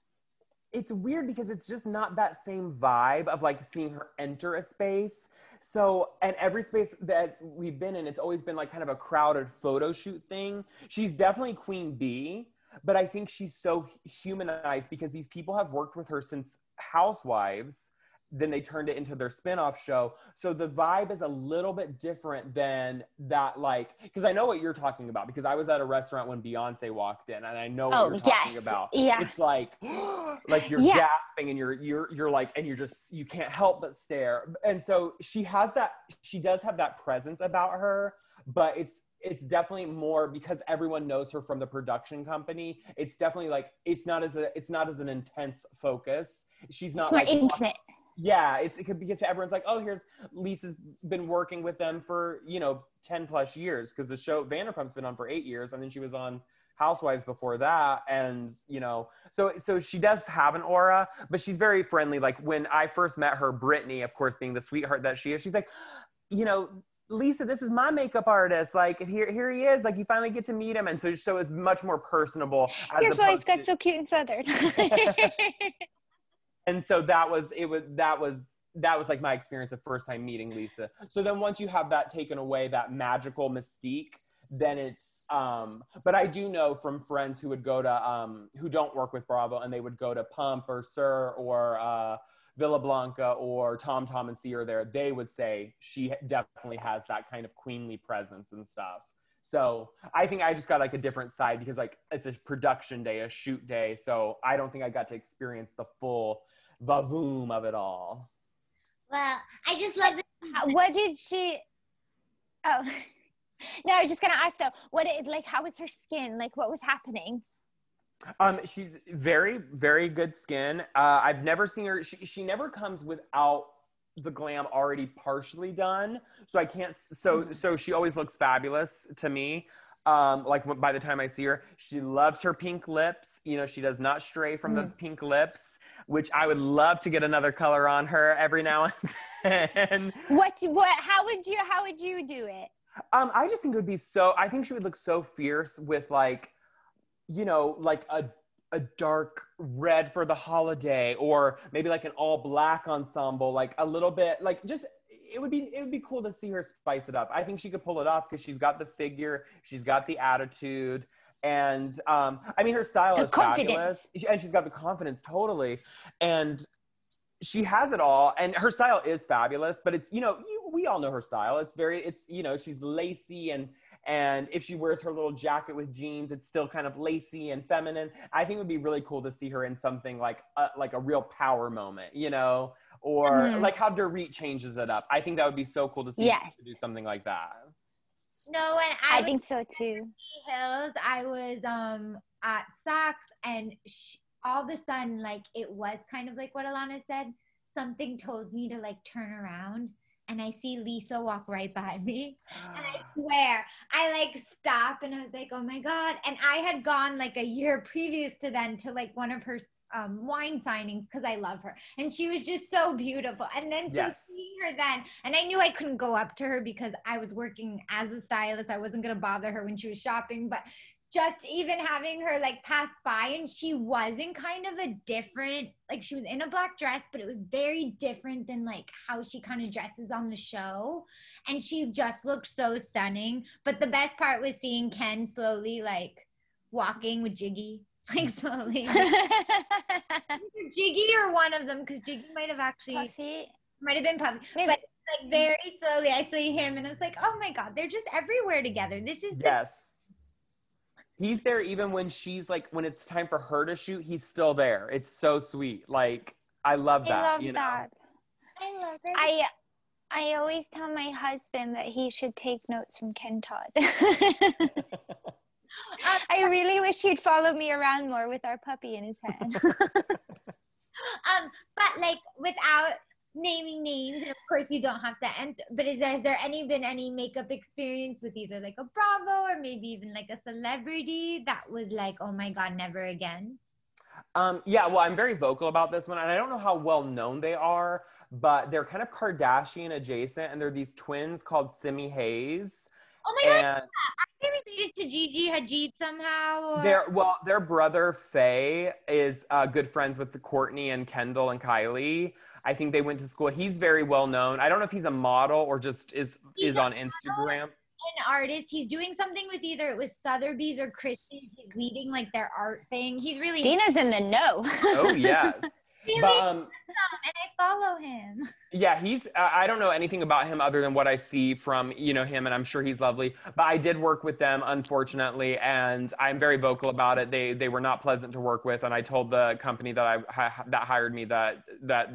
it's weird because it's just not that same vibe of like seeing her enter a space so, and every space that we've been in, it's always been like kind of a crowded photo shoot thing. She's definitely Queen Bee, but I think she's so humanized because these people have worked with her since Housewives then they turned it into their spin-off show so the vibe is a little bit different than that like because i know what you're talking about because i was at a restaurant when beyonce walked in and i know what oh, you're talking yes. about yeah it's like like you're yeah. gasping and you're you're you're like and you're just you can't help but stare and so she has that she does have that presence about her but it's it's definitely more because everyone knows her from the production company. It's definitely like it's not as a it's not as an intense focus. She's not it's like intimate yeah it's it could because everyone's like oh here's lisa's been working with them for you know 10 plus years because the show vanderpump's been on for eight years and then she was on housewives before that and you know so so she does have an aura but she's very friendly like when i first met her brittany of course being the sweetheart that she is she's like you know Lisa, this is my makeup artist. Like here, here he is. Like you finally get to meet him, and so so it's much more personable. Your voice got so cute and southern. and so that was it was that was that was like my experience of first time meeting Lisa. So then once you have that taken away, that magical mystique, then it's um but I do know from friends who would go to um who don't work with Bravo and they would go to Pump or SUR or uh Villa Blanca or Tom Tom and see her there, they would say she definitely has that kind of queenly presence and stuff. So I think I just got like a different side because like it's a production day, a shoot day. So I don't think I got to experience the full vavoom of it all. Well, I just love this. What did she? Oh, no, I was just gonna ask though. What it like? How was her skin? Like, what was happening? Um, she's very, very good skin. Uh, I've never seen her. She she never comes without the glam already partially done so i can't so mm-hmm. so she always looks fabulous to me um like by the time i see her she loves her pink lips you know she does not stray from those mm. pink lips which I would love to get another color on her every now and then. What what how would you how would you do it? Um, I just think it would be so I think she would look so fierce with like, you know, like a a dark red for the holiday or maybe like an all black ensemble, like a little bit like just it would be it would be cool to see her spice it up. I think she could pull it off because she's got the figure, she's got the attitude and um, I mean her style the is confidence. fabulous, and she's got the confidence totally, and she has it all, and her style is fabulous. But it's you know you, we all know her style. It's very it's you know she's lacy and and if she wears her little jacket with jeans, it's still kind of lacy and feminine. I think it would be really cool to see her in something like a, like a real power moment, you know, or mm-hmm. like how Dorit changes it up. I think that would be so cool to see yes. do something like that. No, and I, I think so too. Hills, I was um at Saks, and all of a sudden, like it was kind of like what Alana said. Something told me to like turn around, and I see Lisa walk right by me. And I swear, I like stop and I was like, oh my God. And I had gone like a year previous to then to like one of her um, wine signings because I love her. And she was just so beautiful. And then Yes. seeing her then, and I knew I couldn't go up to her because I was working as a stylist. I wasn't going to bother her when she was shopping, but just even having her like pass by and she was in kind of a different like she was in a black dress but it was very different than like how she kind of dresses on the show and she just looked so stunning but the best part was seeing ken slowly like walking with giggy like slowly Either giggy or one of them because giggy might have actually Puffy. might have been puffy Maybe. but like very slowly i see him and i was like oh my god they're just everywhere together this is just Yes. He's there even when she's like when it's time for her to shoot, he's still there. It's so sweet. Like I love that, I love you know. that. i love it I I always tell my husband that he should take notes from Ken Todd. I really wish he'd follow me around more with our puppy in his hand. um, but like without naming names, and of course you don't have to enter. But is there, has there any been any makeup experience with either like a Bravo or maybe even like a celebrity that was like, oh my god, never again? Um, yeah, well, I'm very vocal about this one, and I don't know how well known they are, but they're kind of Kardashian adjacent, and they're these twins called Simi Haze. Oh my god, And are they related to Gigi Hadid somehow? or- their well, their brother Fai is uh, good friends with the Kourtney and Kendall and Kylie. I think they went to school. He's very well known. I don't know if he's a model or just is He's is on Instagram. an artist. He's doing something with either it was Sotheby's or Christie's. He's leading like their art thing. He's really, Gina's in the know. Oh yes, really but awesome, um, and I follow him. Yeah, he's. I I don't know anything about him other than what I see from you know him, and I'm sure he's lovely. But I did work with them, unfortunately, and I'm very vocal about it. They they were not pleasant to work with, and I told the company that I that hired me that that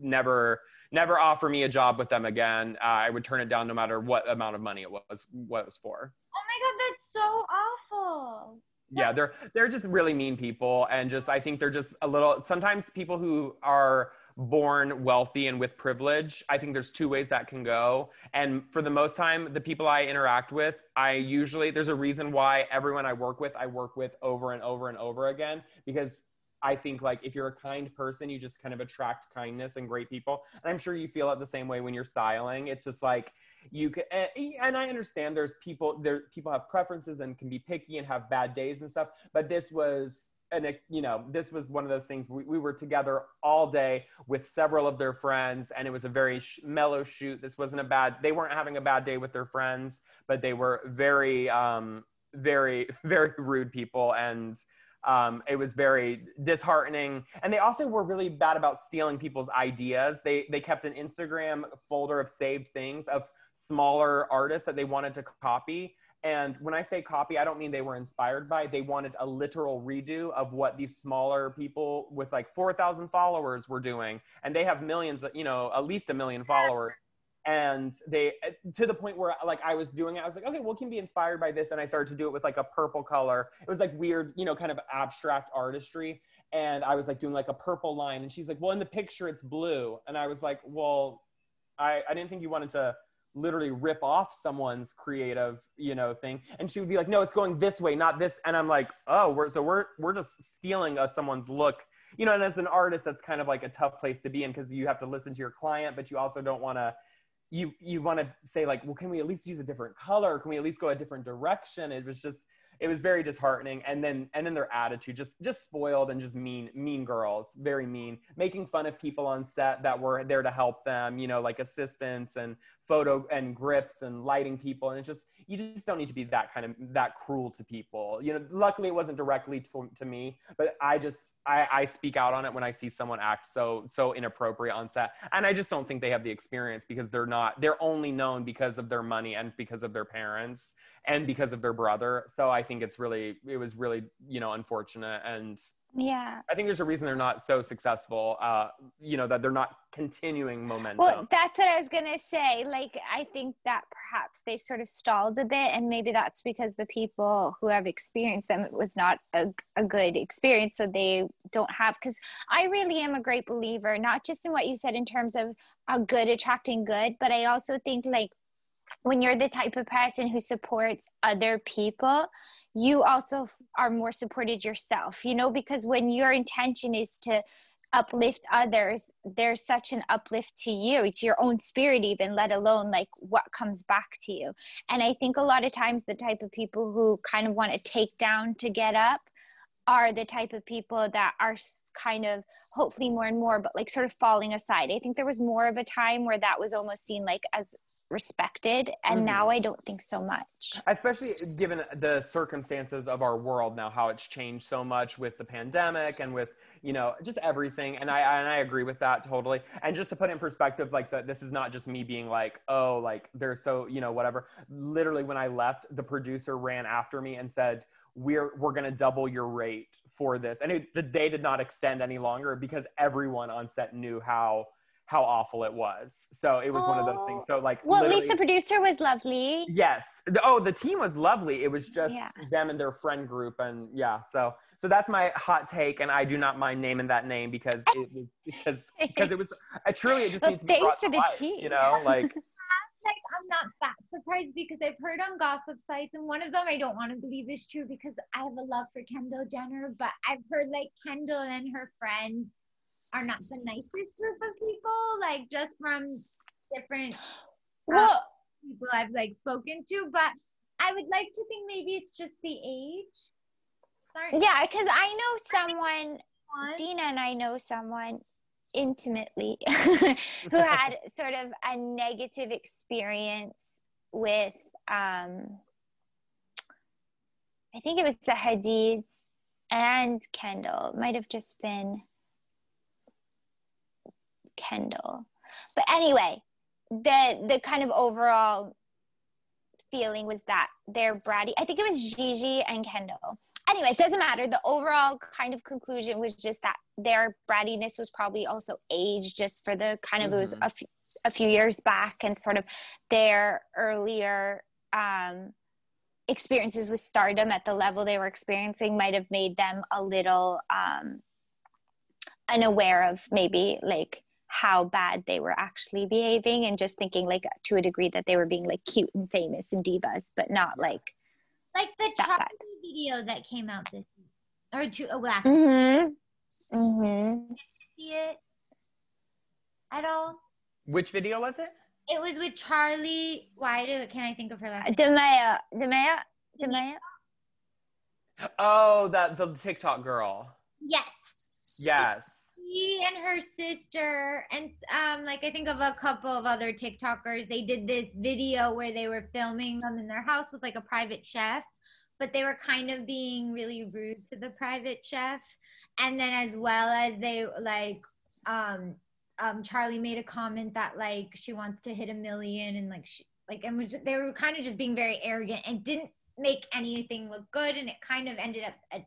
never never offer me a job with them again. Uh, I would turn it down no matter what amount of money it was what it was for. Oh my god, that's so awful. Yeah they're they're just really mean people and just i think they're just a little sometimes people who are born wealthy and with privilege i think there's two ways that can go and for the most time the people i interact with i usually there's a reason why everyone i work with i work with over and over and over again because I think like if you're a kind person, you just kind of attract kindness and great people. And I'm sure you feel it the same way when you're styling. It's just like you can, and, and I understand there's people there. People have preferences and can be picky and have bad days and stuff. But this was and you know this was one of those things we, we were together all day with several of their friends and it was a very sh- mellow shoot this wasn't a bad they weren't having a bad day with their friends but they were very um very very rude people and um, it was very disheartening and they also were really bad about stealing people's ideas they they kept an instagram folder of saved things of smaller artists that they wanted to copy and when I say copy, I don't mean they were inspired by. They wanted a literal redo of what these smaller people with like 4,000 followers were doing. And they have millions, you know, at least a million followers. And they, to the point where like I was doing it, I was like, okay, well, can be inspired by this. And I started to do it with like a purple color. It was like weird, you know, kind of abstract artistry. And I was like doing like a purple line. And she's like, well, in the picture, it's blue. And I was like, well, I, I didn't think you wanted to literally rip off someone's creative, you know, thing. And she would be like, "No, it's going this way, not this." And I'm like, "Oh, we're so we're we're just stealing uh, someone's look." You know, and as an artist, that's kind of like a tough place to be in because you have to listen to your client, but you also don't want to. You you want to say like, well, can we at least use a different color? Can we at least go a different direction? It was just it was very disheartening and then and then their attitude just just spoiled and just mean mean girls very mean making fun of people on set that were there to help them you know like assistants and photo and grips and lighting people and it just you just don't need to be that kind of that cruel to people you know luckily it wasn't directly to, to me but i just I, I speak out on it when i see someone act so so inappropriate on set and i just don't think they have the experience because they're not they're only known because of their money and because of their parents and because of their brother. So I think it's really, it was really, you know, unfortunate. And yeah. I think there's a reason they're not so successful, uh, you know, that they're not continuing momentum. Well, that's what I was going to say. Like, I think that perhaps they sort of stalled a bit, and maybe that's because the people who have experienced them, it was not a, a good experience. So they don't have, because I really am a great believer, not just in what you said in terms of a good attracting good, but I also think like when you're the type of person who supports other people, you also are more supported yourself, you know, because when your intention is to uplift others, there's such an uplift to you, to your own spirit, even, let alone like what comes back to you. And I think a lot of times the type of people who kind of want to take down to get up are the type of people that are kind of hopefully more and more but like sort of falling aside. I think there was more of a time where that was almost seen like as respected and mm-hmm. now i don't think so much. Especially given the circumstances of our world now how it's changed so much with the pandemic and with you know just everything and i and i agree with that totally. And just to put in perspective like that this is not just me being like oh like they're so you know whatever. Literally when i left the producer ran after me and said we're we're going to double your rate for this. And it, the day did not extend any longer because everyone on set knew how how awful it was. So it was oh. one of those things. So like well at least the producer was lovely. Yes. Oh the team was lovely. It was just yeah. them and their friend group and yeah. So so that's my hot take and i do not mind naming that name because it was because because it was I truly it just well, needs to be brought to life, team. you know? Like like I'm not that surprised because I've heard on gossip sites, and one of them I don't want to believe is true because I have a love for Kendall Jenner, but I've heard like Kendall and her friends are not the nicest group of people, like just from different uh, well, people I've like spoken to. But I would like to think maybe it's just the age. Sorry. Yeah, because I know someone. Dina and I know someone intimately who had sort of a negative experience with um, I think it was the Hadids and Kendall. It might have just been Kendall. But anyway, the the kind of overall feeling was that they're bratty. I think it was Gigi and Kendall anyways, doesn't matter. The overall kind of conclusion was just that their brattiness was probably also age, just for the kind of mm-hmm. it was mm-hmm. a few, a few years back, and sort of their earlier um, experiences with stardom at the level they were experiencing might have made them a little um, unaware of maybe like how bad they were actually behaving and just thinking like to a degree that they were being like cute and famous and divas but not like like the Charlie video that came out this week or two oh, last mm-hmm. Mm-hmm. see it at all? Which video was it? It was with Charlie. Why do can I think of her last? Demaya. Demaya. Demaya. Oh, that the TikTok girl. Yes. Yes. She and her sister, and um, like I think of a couple of other TikTokers. They did this video where they were filming them in their house with like a private chef, but they were kind of being really rude to the private chef. And then as well as they like um um Charlie made a comment that like she wants to hit a million and like she like and was, they were kind of just being very arrogant and didn't make anything look good and it kind of ended up a,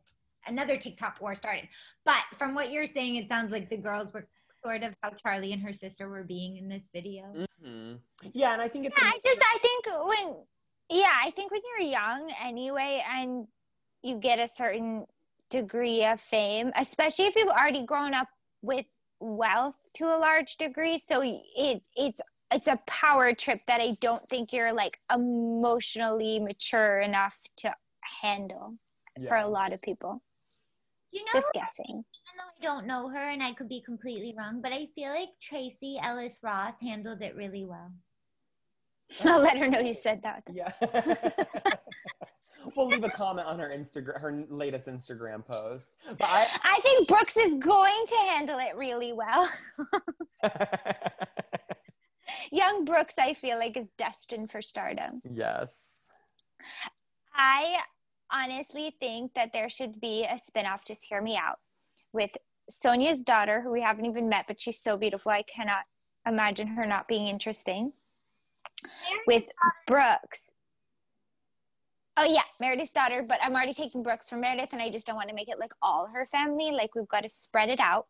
another TikTok war started. But from what you're saying, it sounds like the girls were sort of how Charlie and her sister were being in this video. Mm-hmm. Yeah, and I think it's. Yeah, I just I think when yeah, I think when you're young anyway, and you get a certain degree of fame, especially if you've already grown up with wealth to a large degree, so it it's it's a power trip that I don't think you're like emotionally mature enough to handle yeah. for a lot of people. You know, just guessing. Even though I don't know her and I could be completely wrong, but I feel like Tracee Ellis Ross handled it really well. I'll let her know you said that. Yeah. we'll leave a comment on her Instagram, her latest Instagram post. But I, I think Brooks is going to handle it really well. Young Brooks, I feel like, is destined for stardom. Yes. I honestly think that there should be a spinoff. Just hear me out with Sonja's daughter, who we haven't even met, but she's so beautiful. I cannot imagine her not being interesting with Brooks. Oh yeah, Meredith's daughter, but I'm already taking Brooks from Meredith, and I just don't want to make it like all her family. Like we've got to spread it out,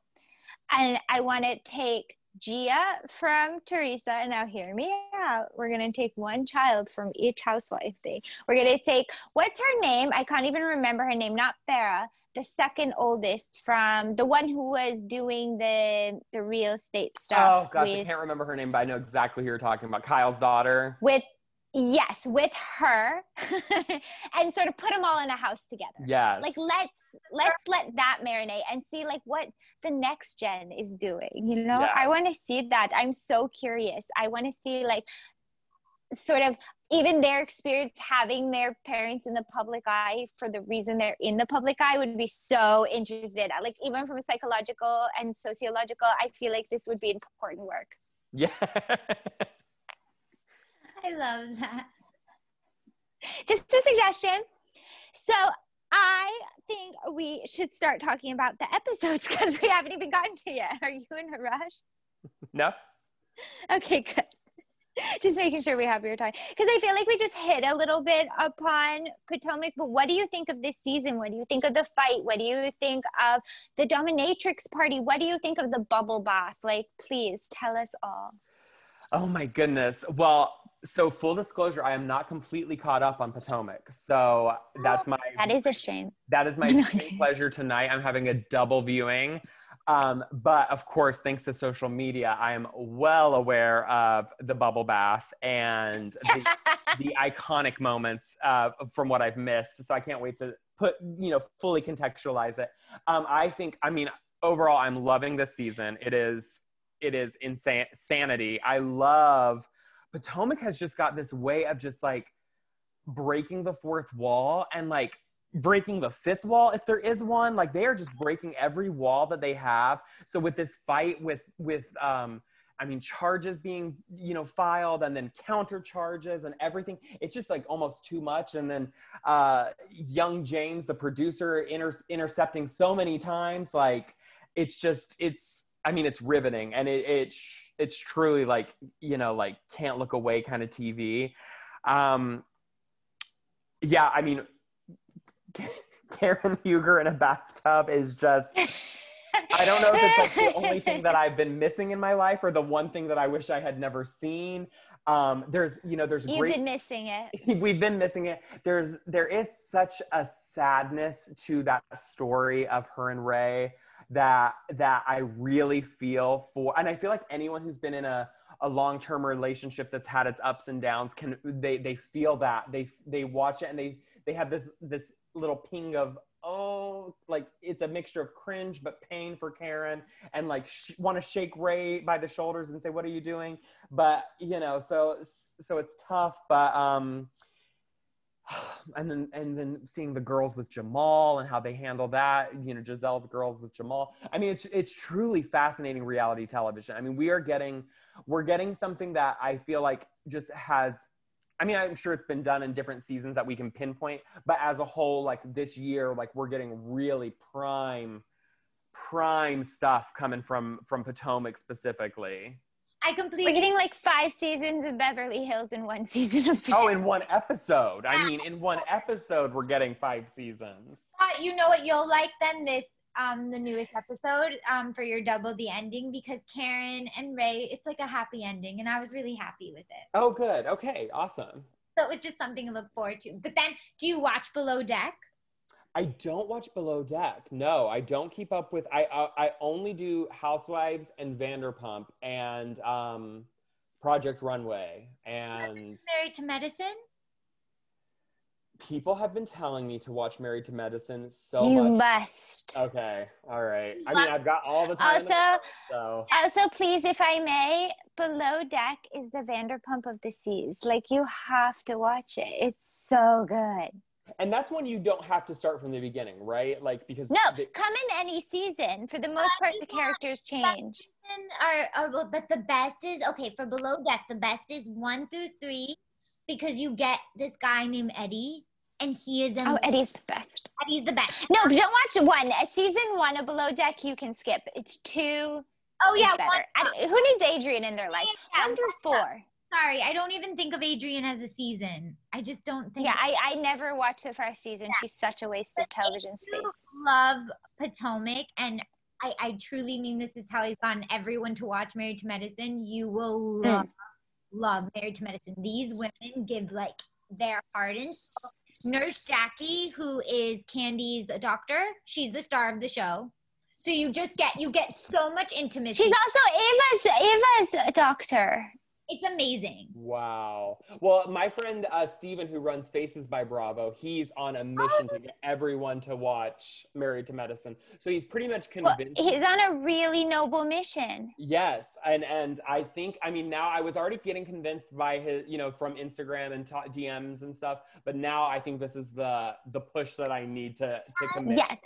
and I want to take Gia from Teresa. And now hear me out. We're gonna take one child from each housewife. They we're gonna take what's her name? I can't even remember her name. Not Farrah. The second oldest from the one who was doing the the real estate stuff. Oh gosh, I can't remember her name, but I know exactly who you're talking about. Kyle's daughter. with yes with her and sort of put them all in a house together Yes. like let's let's let that marinate and see like what the next gen is doing you know i want to see that i'm so curious i want to see like sort of even their experience having their parents in the public eye for the reason they're in the public eye would be so interested like even from a psychological and sociological i feel like this would be important work Yeah. I love that. just a suggestion. So I think we should start talking about the episodes because we haven't even gotten to yet. Are you in a rush? no. Okay, good. Just making sure we have your time because I feel like we just hit a little bit upon Potomac. But what do you think of this season? What do you think of the fight? What do you think of the dominatrix party? What do you think of the bubble bath? Like, please tell us all. Oh my goodness. Well, so full disclosure, I am not completely caught up on Potomac. So that's my That is a shame. that is my pleasure tonight. I'm having a double viewing. Um, but of course, thanks to social media, I am well aware of the bubble bath and the, the iconic moments uh, from what I've missed. So I can't wait to put, you know, fully contextualize it. Um, I think, I mean, overall, I'm loving this season. It is, it is insane, sanity. I love Potomac has just got this way of just like breaking the fourth wall and like breaking the fifth wall if there is one like they are just breaking every wall that they have so with this fight with with um I mean, charges being, you know, filed and then counter charges and everything. It's just like almost too much. And then uh, young James, the producer, inter- intercepting so many times. Like, it's just, it's, I mean, it's riveting. And it, it it's truly like, you know, like can't look away kind of TV. Um, yeah, I mean, Karen Huger in a bathtub is just. I don't know if it's like the only thing that I've been missing in my life or the one thing that I wish I had never seen. Um, there's, you know, there's You've great. been missing it. We've been missing it. There's, there is such a sadness to that story of her and Ray that that I really feel for, and I feel like anyone who's been in a a long term relationship that's had its ups and downs can they they feel that. They they watch it and they they have this this little ping of oh like it's a mixture of cringe but pain for karen and like sh- want to shake ray by the shoulders and say what are you doing? But you know so so it's tough but um and then and then seeing the girls with jamal and how they handle that you know gizelle's girls with jamal i mean it's it's truly fascinating reality television i mean we are getting we're getting something that i feel like just has I mean, I'm sure it's been done in different seasons that we can pinpoint, but as a whole, like this year, like we're getting really prime, prime stuff coming from from Potomac specifically. I We're getting like five seasons of Beverly Hills in one season of Oh, in one episode. I mean, in one episode, we're getting five seasons. Uh, you know what you'll like then this um the newest episode um for your double the ending because Karen and Ray it's like a happy ending and I was really happy with it. Oh, good. Okay, awesome. So it was just something to look forward to. But then do you watch Below Deck? I don't watch Below Deck. No, I don't keep up with. I I, I only do Housewives and Vanderpump and um, Project Runway. And Married to Medicine? people have been telling me to watch Married to Medicine so you much. must. Okay, all right. I mean, I've got all the time. in the Also- world, so Also, please, if I may, Below Deck is the Vanderpump of the Seas. Like, you have to watch it. It's so good. And that's when you don't have to start from the beginning, right? Like because No, the- come in any season. For the most part, the characters change. And Are, are but the best is okay for Below Deck. The best is one through three because you get this guy named Eddie and he is Oh, Eddie's the best. Eddie's the best. No, but don't watch one. Season one of Below Deck, you can skip. It's two. Oh yeah, better. one, I who needs Adrienne in their life? Yeah, One through four. Sorry. I don't even think of Adrienne as a season. I just don't think. Yeah, I, I never watched the first season. She's such a waste of television space. love Potomac, and I, I truly mean this is how he's gotten everyone to watch Married to Medicine. You will hmm. love, love Married to Medicine. These women give like their heart and soul. Nurse Jackie, who is Kandi's doctor, she's the star of the show. So you just get you get so much intimacy. She's also Ava's Ava's doctor. It's amazing. Wow. Well, my friend uh, Steven, who runs Faces by Bravo, he's on a mission to get everyone to watch Married to Medicine. So he's pretty much Well, convinced. he's on a really noble mission. Yes, and and I think I mean now I was already getting convinced by his you know from Instagram and ta- DMs and stuff, but now I think this is the the push that I need to to commit. Yes,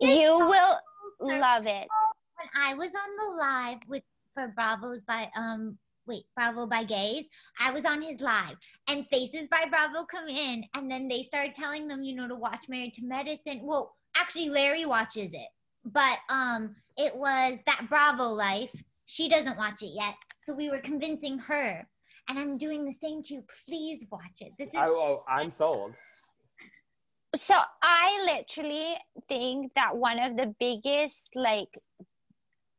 you will love it. when I was on the live with for Bravo's by um wait Bravo by Gays, I was on his live and Faces by Bravo come in and then they started telling them you know to watch Married to Medicine. Well, actually Lauri watches it, but um it was that Bravo life. She doesn't watch it yet, so we were convincing her. And I'm doing the same too. Please watch it. This is I, oh, I'm sold. So I literally think that one of the biggest like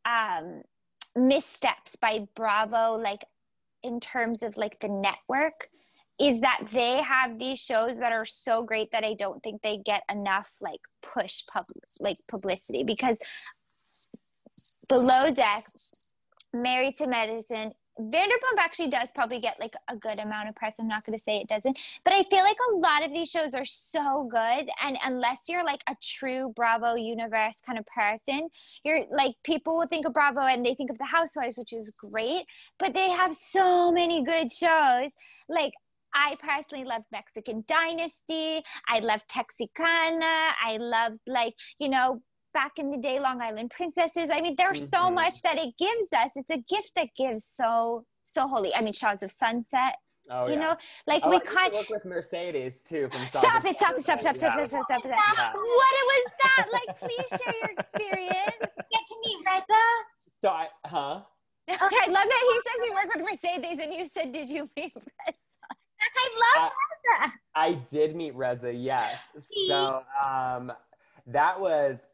um missteps by Bravo like in terms of like the network is that they have these shows that are so great that I don't think they get enough like push pub like publicity because Below Deck, Married to Medicine, Vanderpump actually does probably get like a good amount of press. I'm not going to say it doesn't, but I feel like a lot of these shows are so good. And unless you're like a true Bravo universe kind of person, you're like people will think of Bravo and they think of the Housewives, which is great, but they have so many good shows. Like, I personally loved Mexican Dynasty. I loved Texicana. I loved like, you know, back in the day long island princesses i mean there's so Mhm. much that it gives us it's a gift that gives so so holy i mean shahs of sunset Oh, you know like Oh, we I used can't work with Mercedes too. From stop it stop it stop stop stop stop stop stop, stop. Yeah. what it was that like please share your experience get to meet Reza. So I, huh? okay i love that he says he worked with mercedes and you said did you meet Reza? I love Reza. I did meet Reza, yes. So um, that was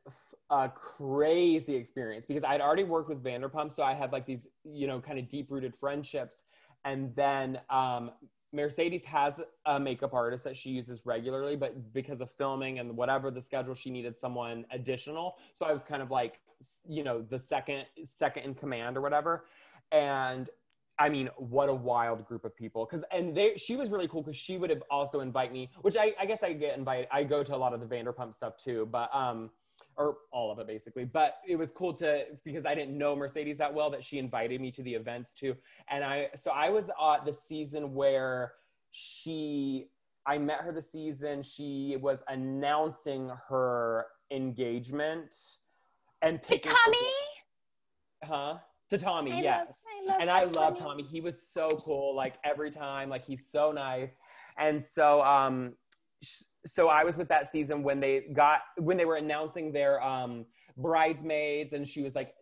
a crazy experience because I'd already worked with Vanderpump, so I had like these, you know, kind of deep rooted friendships. And then um, Mercedes has a makeup artist that she uses regularly, but because of filming and whatever the schedule, she needed someone additional. So I was kind of like, you know, the second second in command or whatever. And I mean, what a wild group of people. Cause and they she was really cool because she would have also invite me, which I, I guess I get invited. I go to a lot of the Vanderpump stuff too, but um or all of it basically. But it was cool to because I didn't know Mercedes that well that she invited me to the events too. And I so I was at the season where she I met her the season she was announcing her engagement and tommy huh? To Tommy, I love- yes I love and I love Tommy. He was so cool. Like every time, like he's so nice. And so, um, sh- so I was with that season when they got when they were announcing their um bridesmaids, and she was like,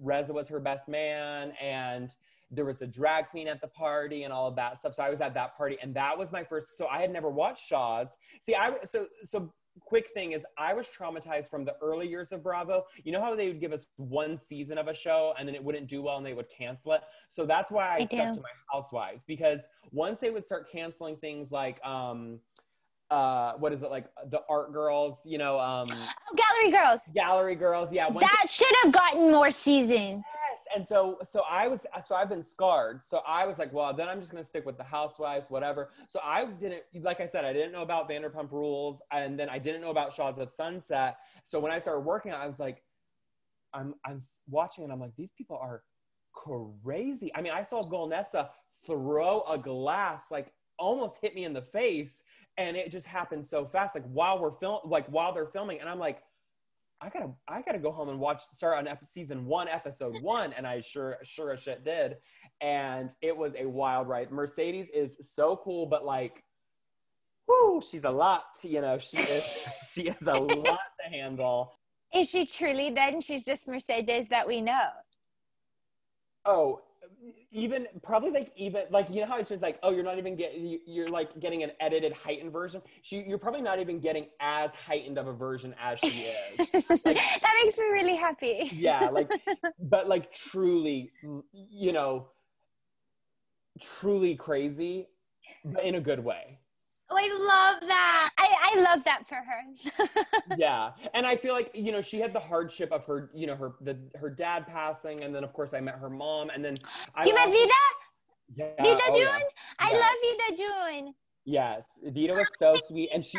Reza was her best man, and there was a drag queen at the party and all of that stuff. So I was at that party, and that was my first. So I had never watched Shahs. See, I so so quick thing is I was traumatized from the early years of Bravo. You know how they would give us one season of a show and then it wouldn't do well and they would cancel it. So that's why I, I stuck do. to my housewives because once they would start canceling things like um uh what is it like the art girls, you know, um gallery girls gallery girls, yeah, that should have gotten more seasons and so so I was so I've been scarred. So I was like, well, then I'm just gonna stick with the housewives, whatever. So I didn't, like I said, I didn't know about Vanderpump Rules, and then I didn't know about Shahs of Sunset. So when I started working, I was like, I'm I'm watching, and I'm like, these people are crazy. I mean, I saw Golnesa throw a glass, like almost hit me in the face, and it just happened so fast, like while we're film, like while they're filming, and I'm like. I gotta I gotta go home and watch start on ep- season one, episode one, and I sure sure as shit did, and it was a wild ride. Mercedes is so cool, but like, whoo, she's a lot. You know, she is she is a lot to handle. is she truly then she's just mercedes that we know Oh, even probably like even like you know how it's just like oh you're not even getting you're like getting an edited heightened version? She you're probably not even getting as heightened of a version as she is. Like, that makes me really happy. Yeah like but like truly you know truly crazy but in a good way Oh, I love that. I, I love that for her. yeah. And I feel like, you know, she had the hardship of her, you know, her the her dad passing. And then of course I met her mom. And then I You met Vida? Yeah. Vida oh, June? Yeah. I yeah. love Vida June. Yes. Vida was so sweet. And she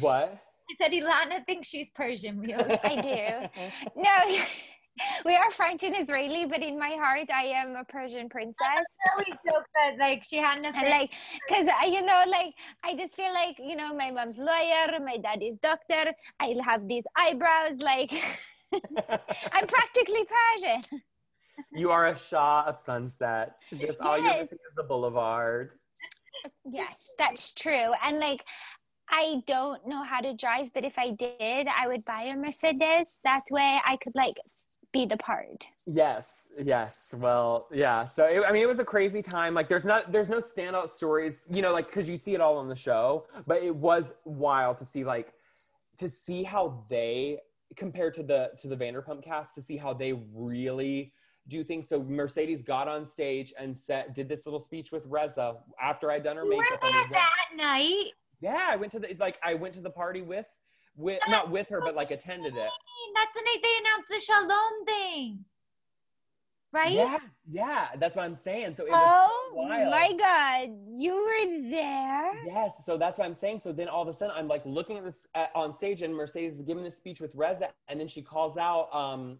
what? He said Ilana thinks she's Persian. We I do. No, we are French and Israeli, but in my heart, I am a Persian princess. we joke that like she had nothing. Like, cause uh, you know, like I just feel like you know, my mom's lawyer, my dad is doctor. I have these eyebrows. Like, I'm practically Persian. You are a Shah of sunset. Just yes. all you see is the boulevard. Yes, that's true. And like, I don't know how to drive, but if I did, I would buy a Mercedes. That way I could like be the part. Yes, yes. Well, yeah. So it, I mean, it was a crazy time. Like, there's not, there's no standout stories, you know, like because you see it all on the show. But it was wild to see, like, to see how they compared to the to the Vanderpump cast, to see how they really do things. So Mercedes got on stage and said, did this little speech with Reza after I'd done her makeup. Were there that night? Yeah, I went to the like I went to the party with with not with her, but like attended it. That's the night they announced the Shalom thing. Right? Yes, yeah, that's what I'm saying. So it was oh my god, you were there. Yes, so that's what I'm saying. So then all of a sudden, I'm like looking at this at, on stage, and Mercedes is giving this speech with Reza, and then she calls out, um,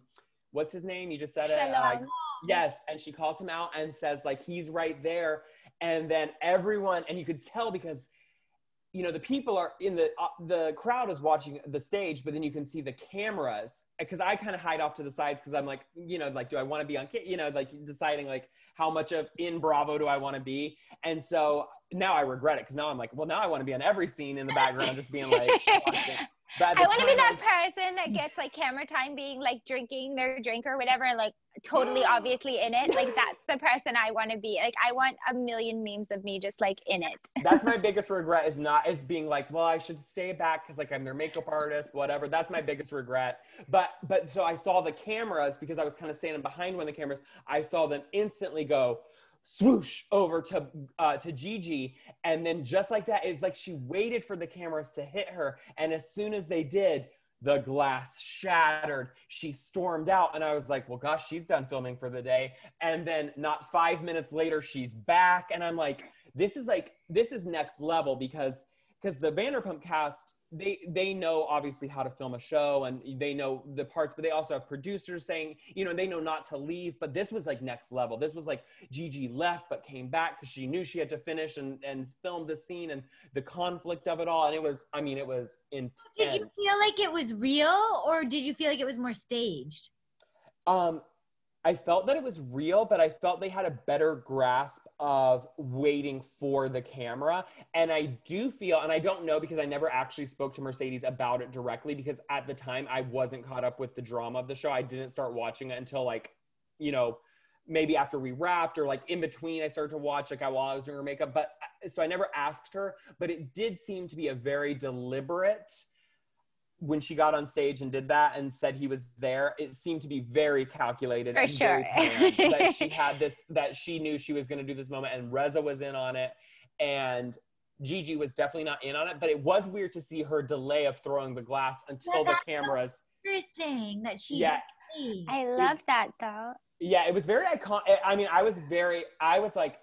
what's his name? You just said it. Like, yes, and she calls him out and says like he's right there, and then everyone, and you could tell because you know the people are in the uh, the crowd is watching the stage but then you can see the cameras because i kind of hide off to the sides because i'm like you know like do i want to be on you know like deciding like how much of in bravo do i want to be? And so now i regret it because now i'm like well now i want to be on every scene in the background just being like I want to be that person that gets like camera time being like drinking their drink or whatever, like totally obviously in it. Like that's the person I want to be. Like I want a million memes of me just like in it. that's my biggest regret is not is being like, well, I should stay back because like I'm their makeup artist, whatever. That's my biggest regret. But but so I saw the cameras because I was kind of standing behind one of the cameras. I saw them instantly go swoosh over to uh, to Gigi, and then just like that, it's like she waited for the cameras to hit her, and as soon as they did, the glass shattered. She stormed out, and I was like, "Well, gosh, she's done filming for the day." And then, not five minutes later, she's back, and I'm like, "This is like this is next level because because the Vanderpump cast they they know obviously how to film a show and they know the parts but they also have producers saying you know they know not to leave but this was like next level. This was like gigi left but came back because she knew she had to finish and and film the scene and the conflict of it all. And it was i mean it was intense did you feel like it was real or did you feel like it was more staged? Um I felt that it was real, but I felt they had a better grasp of waiting for the camera. And I do feel, and I don't know because I never actually spoke to Mercedes about it directly because at the time I wasn't caught up with the drama of the show. I didn't start watching it until like, you know, maybe after we wrapped or like in between I started to watch like while I was doing her makeup. But uh, so I never asked her, but it did seem to be a very deliberate when she got on stage and did that and said he was there, it seemed to be very calculated. For sure. that she had this, that she knew she was going to do this moment, and Reza was in on it, and Gigi was definitely not in on it. But it was weird to see her delay of throwing the glass until yeah, the cameras. So interesting that she. Yeah. I love that though. Yeah, it was very iconic. Eh, I mean, I was very, I was like,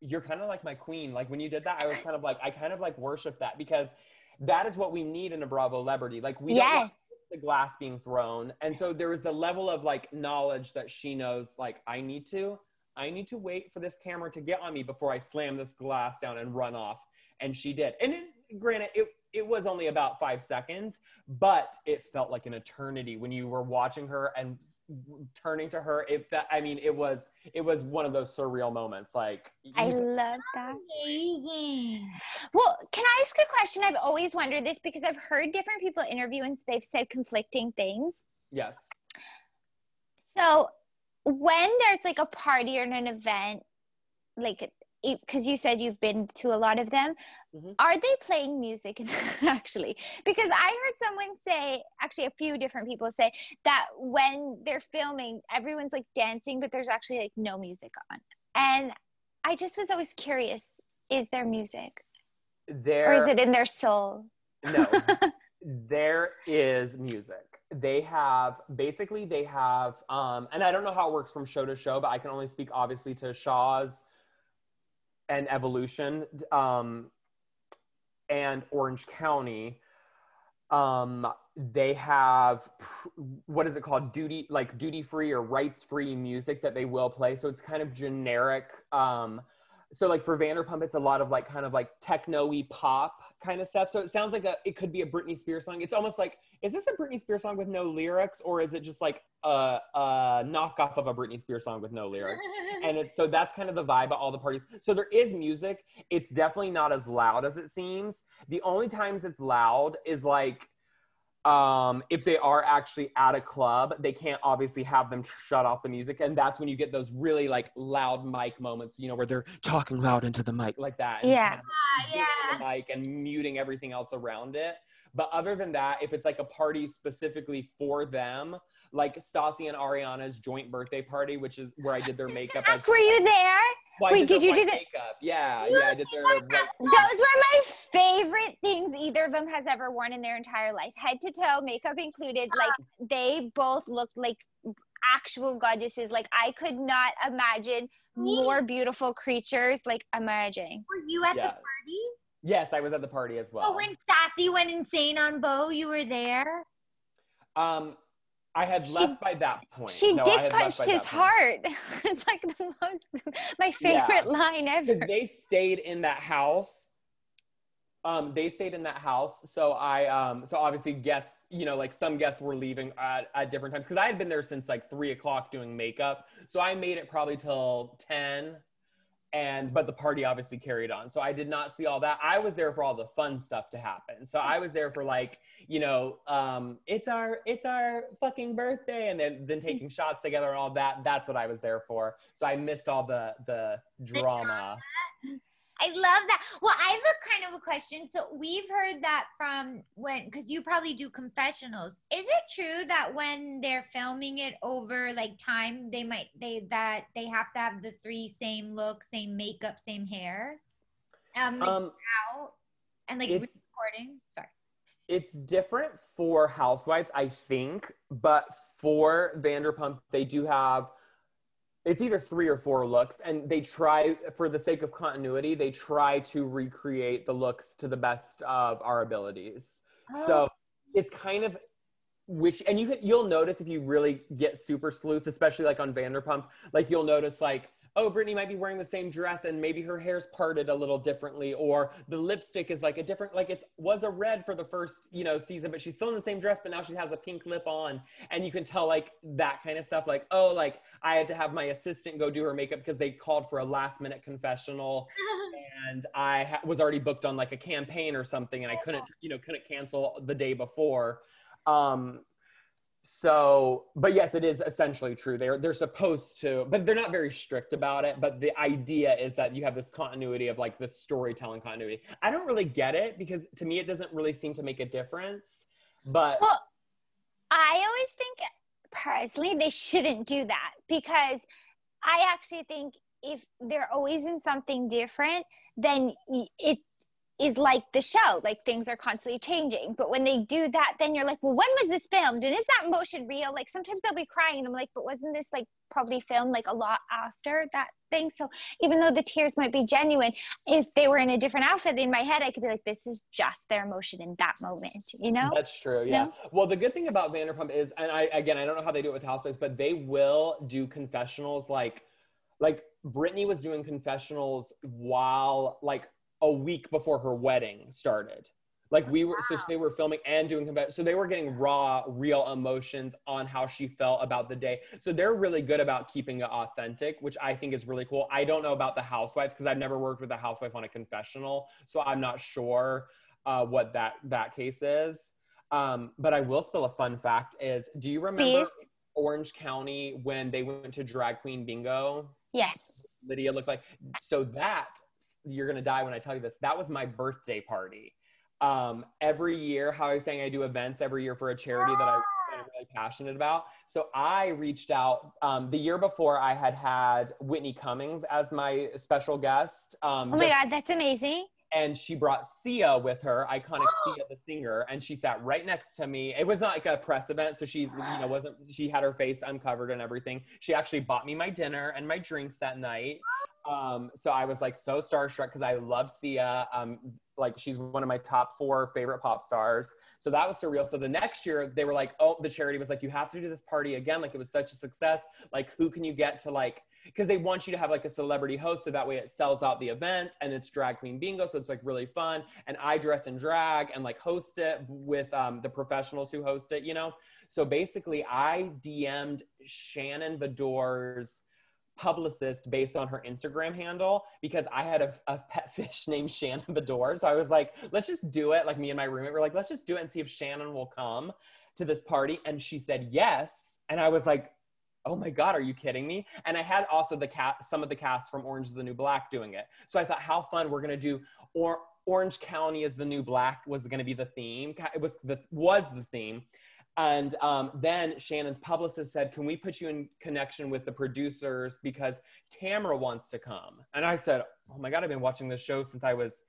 you're kind of like my queen. Like when you did that, I was kind of like, I kind of like worship that because that is what we need in a Bravo celebrity. Like we yes. the glass being thrown. And so there was a level of like knowledge that she knows, like, I need to, I need to wait for this camera to get on me before I slam this glass down and run off. And she did. And it, granted, it it was only about five seconds, but it felt like an eternity when you were watching her and turning to her. It felt, I mean, it was, it was one of those surreal moments. Like, I love that. Amazing. Well, can I ask a question? I've always wondered this because I've heard different people interview and they've said conflicting things. Yes. So when there's like a party or an event, like because you said you've been to a lot of them, mm-hmm. are they playing music actually? Because I heard someone say, actually, a few different people say that when they're filming, everyone's like dancing, but there's actually like no music on. And I just was always curious: is there music, there, or is it in their soul? No, there is music they have basically they have um and i don't know how it works from show to show but i can only speak obviously to shahs and evolution um and orange county um they have what is it called? Duty like duty free or rights free music that they will play. So it's kind of generic um so like for Vanderpump, it's a lot of like kind of like techno-y pop kind of stuff. So it sounds like a it could be a Britney Spears song. It's almost like is this a Britney Spears song with no lyrics, or is it just like a, a knockoff of a Britney Spears song with no lyrics? and it's so that's kind of the vibe at all the parties. So there is music. It's definitely not as loud as it seems. The only times it's loud is like um, if they are actually at a club, they can't obviously have them shut off the music. And that's when you get those really like loud mic moments, you know, where they're talking loud into the mic like that. yeah. yeah. The mic and muting everything else around it. But other than that, if it's like a party specifically for them, like Stassi and Ariana's joint birthday party, which is where I did their makeup. As, were you there? Well, Wait, did, did you do that? Makeup. Yeah, yeah, I did their. White- Those were my favorite things either of them has ever worn in their entire life, head to toe, makeup included. Like they both looked like actual goddesses. Like I could not imagine more beautiful creatures like emerging. Were you at yeah. the party? Yes, I was at the party as well. Oh, when Stassi went insane on Beau, you were there. Um, I had she, left by that point. She no, dick punched his heart. it's like the most my favorite yeah. line ever. Because they stayed in that house. Um, they stayed in that house. So I um so obviously guests, you know, like some guests were leaving at, at different times because I had been there since like three o'clock doing makeup. So I made it probably till 10 and but the party obviously carried on. So i did not see all that. I was there for all the fun stuff to happen. So i was there for like you know um it's our it's our fucking birthday and then then taking shots together and all that. That's what i was there for. So i missed all the the drama I love that. Well, I have a kind of a question. So we've heard that from when, because you probably do confessionals. Is it true that when they're filming it over like time, they might they that they have to have the three same look, same makeup, same hair, um, like um out and like recording. Sorry. It's different for Housewives, I think, but for Vanderpump, they do have it's either three or four looks and they try for the sake of continuity they try to recreate the looks to the best of our abilities oh. so it's kind of which and you can you'll notice if you really get super sleuth especially like on vanderpump like you'll notice like oh, Brittany might be wearing the same dress and maybe her hair's parted a little differently, or the lipstick is like a different, like it was a red for the first, you know, season, but she's still in the same dress, but now she has a pink lip on. And you can tell like that kind of stuff. Like, oh, like I had to have my assistant go do her makeup because they called for a last minute confessional and I ha- was already booked on like a campaign or something and I couldn't, you know, couldn't cancel the day before. Um, so but yes it is essentially true. They're they're supposed to but they're not very strict about it. But the idea is that you have this continuity of like this storytelling continuity. I don't really get it because to me it doesn't really seem to make a difference but well i always think personally they shouldn't do that because i actually think if they're always in something different then it is like the show like things are constantly changing. But when they do that then you're like well when was this filmed? And is that motion real? Like sometimes they'll be crying and i'm like but wasn't this like probably filmed like a lot after that thing? So even though the tears might be genuine if they were in a different outfit in my head i could be like this is just their emotion in that moment you know? That's true yeah. you know? well the good thing about vanderpump is and i again i don't know how they do it with housewives but they will do confessionals like like Brittany was doing confessionals while like a week before her wedding started. Like we were, wow. so they were filming and doing, so they were getting raw, real emotions on how she felt about the day. So they're really good about keeping it authentic, which I think is really cool. I don't know about the housewives because I've never worked with a housewife on a confessional, so I'm not sure uh, what that that case is. Um, but I will spill a fun fact: is do you remember? Please. Orange County when they went to drag queen bingo. Yes. Lydia looked like. So that you're gonna die when I tell you this. That was my birthday party. Um, every year, how I was saying I do events every year for a charity that I, I'm really passionate about. So I reached out um, the year before. I had had Whitney Cummings as my special guest. Um, Oh my just- God, that's amazing. and she brought Sia with her, iconic Sia the singer, and she sat right next to me. It was not like a press event, so she, you know, wasn't. She had her face uncovered and everything. She actually bought me my dinner and my drinks that night. Um, so I was like so starstruck because I love Sia. Um, like she's one of my top four favorite pop stars. So that was surreal. So the next year they were like, oh, the charity was like, you have to do this party again. Like it was such a success. Like who can you get to like because they want you to have like a celebrity host so that way it sells out the event and it's drag queen bingo so it's like really fun and i dress in drag and like host it with um, the professionals who host it you know so basically i dm'd shannon beador's publicist based on her instagram handle because i had a, a pet fish named shannon beador so i was like let's just do it. Like me and my roommate were like let's just do it and see if shannon will come to this party. And she said yes. And i was like oh my god are you kidding me? And i had also the cat some of the cast from orange is the new black doing it. So i thought how fun we're to do or orange county is the new black was to be the theme. It was the was the theme and um, then shannon's publicist said can we put you in connection with the producers because tamara wants to come? And i said oh my god i've been watching this show since i was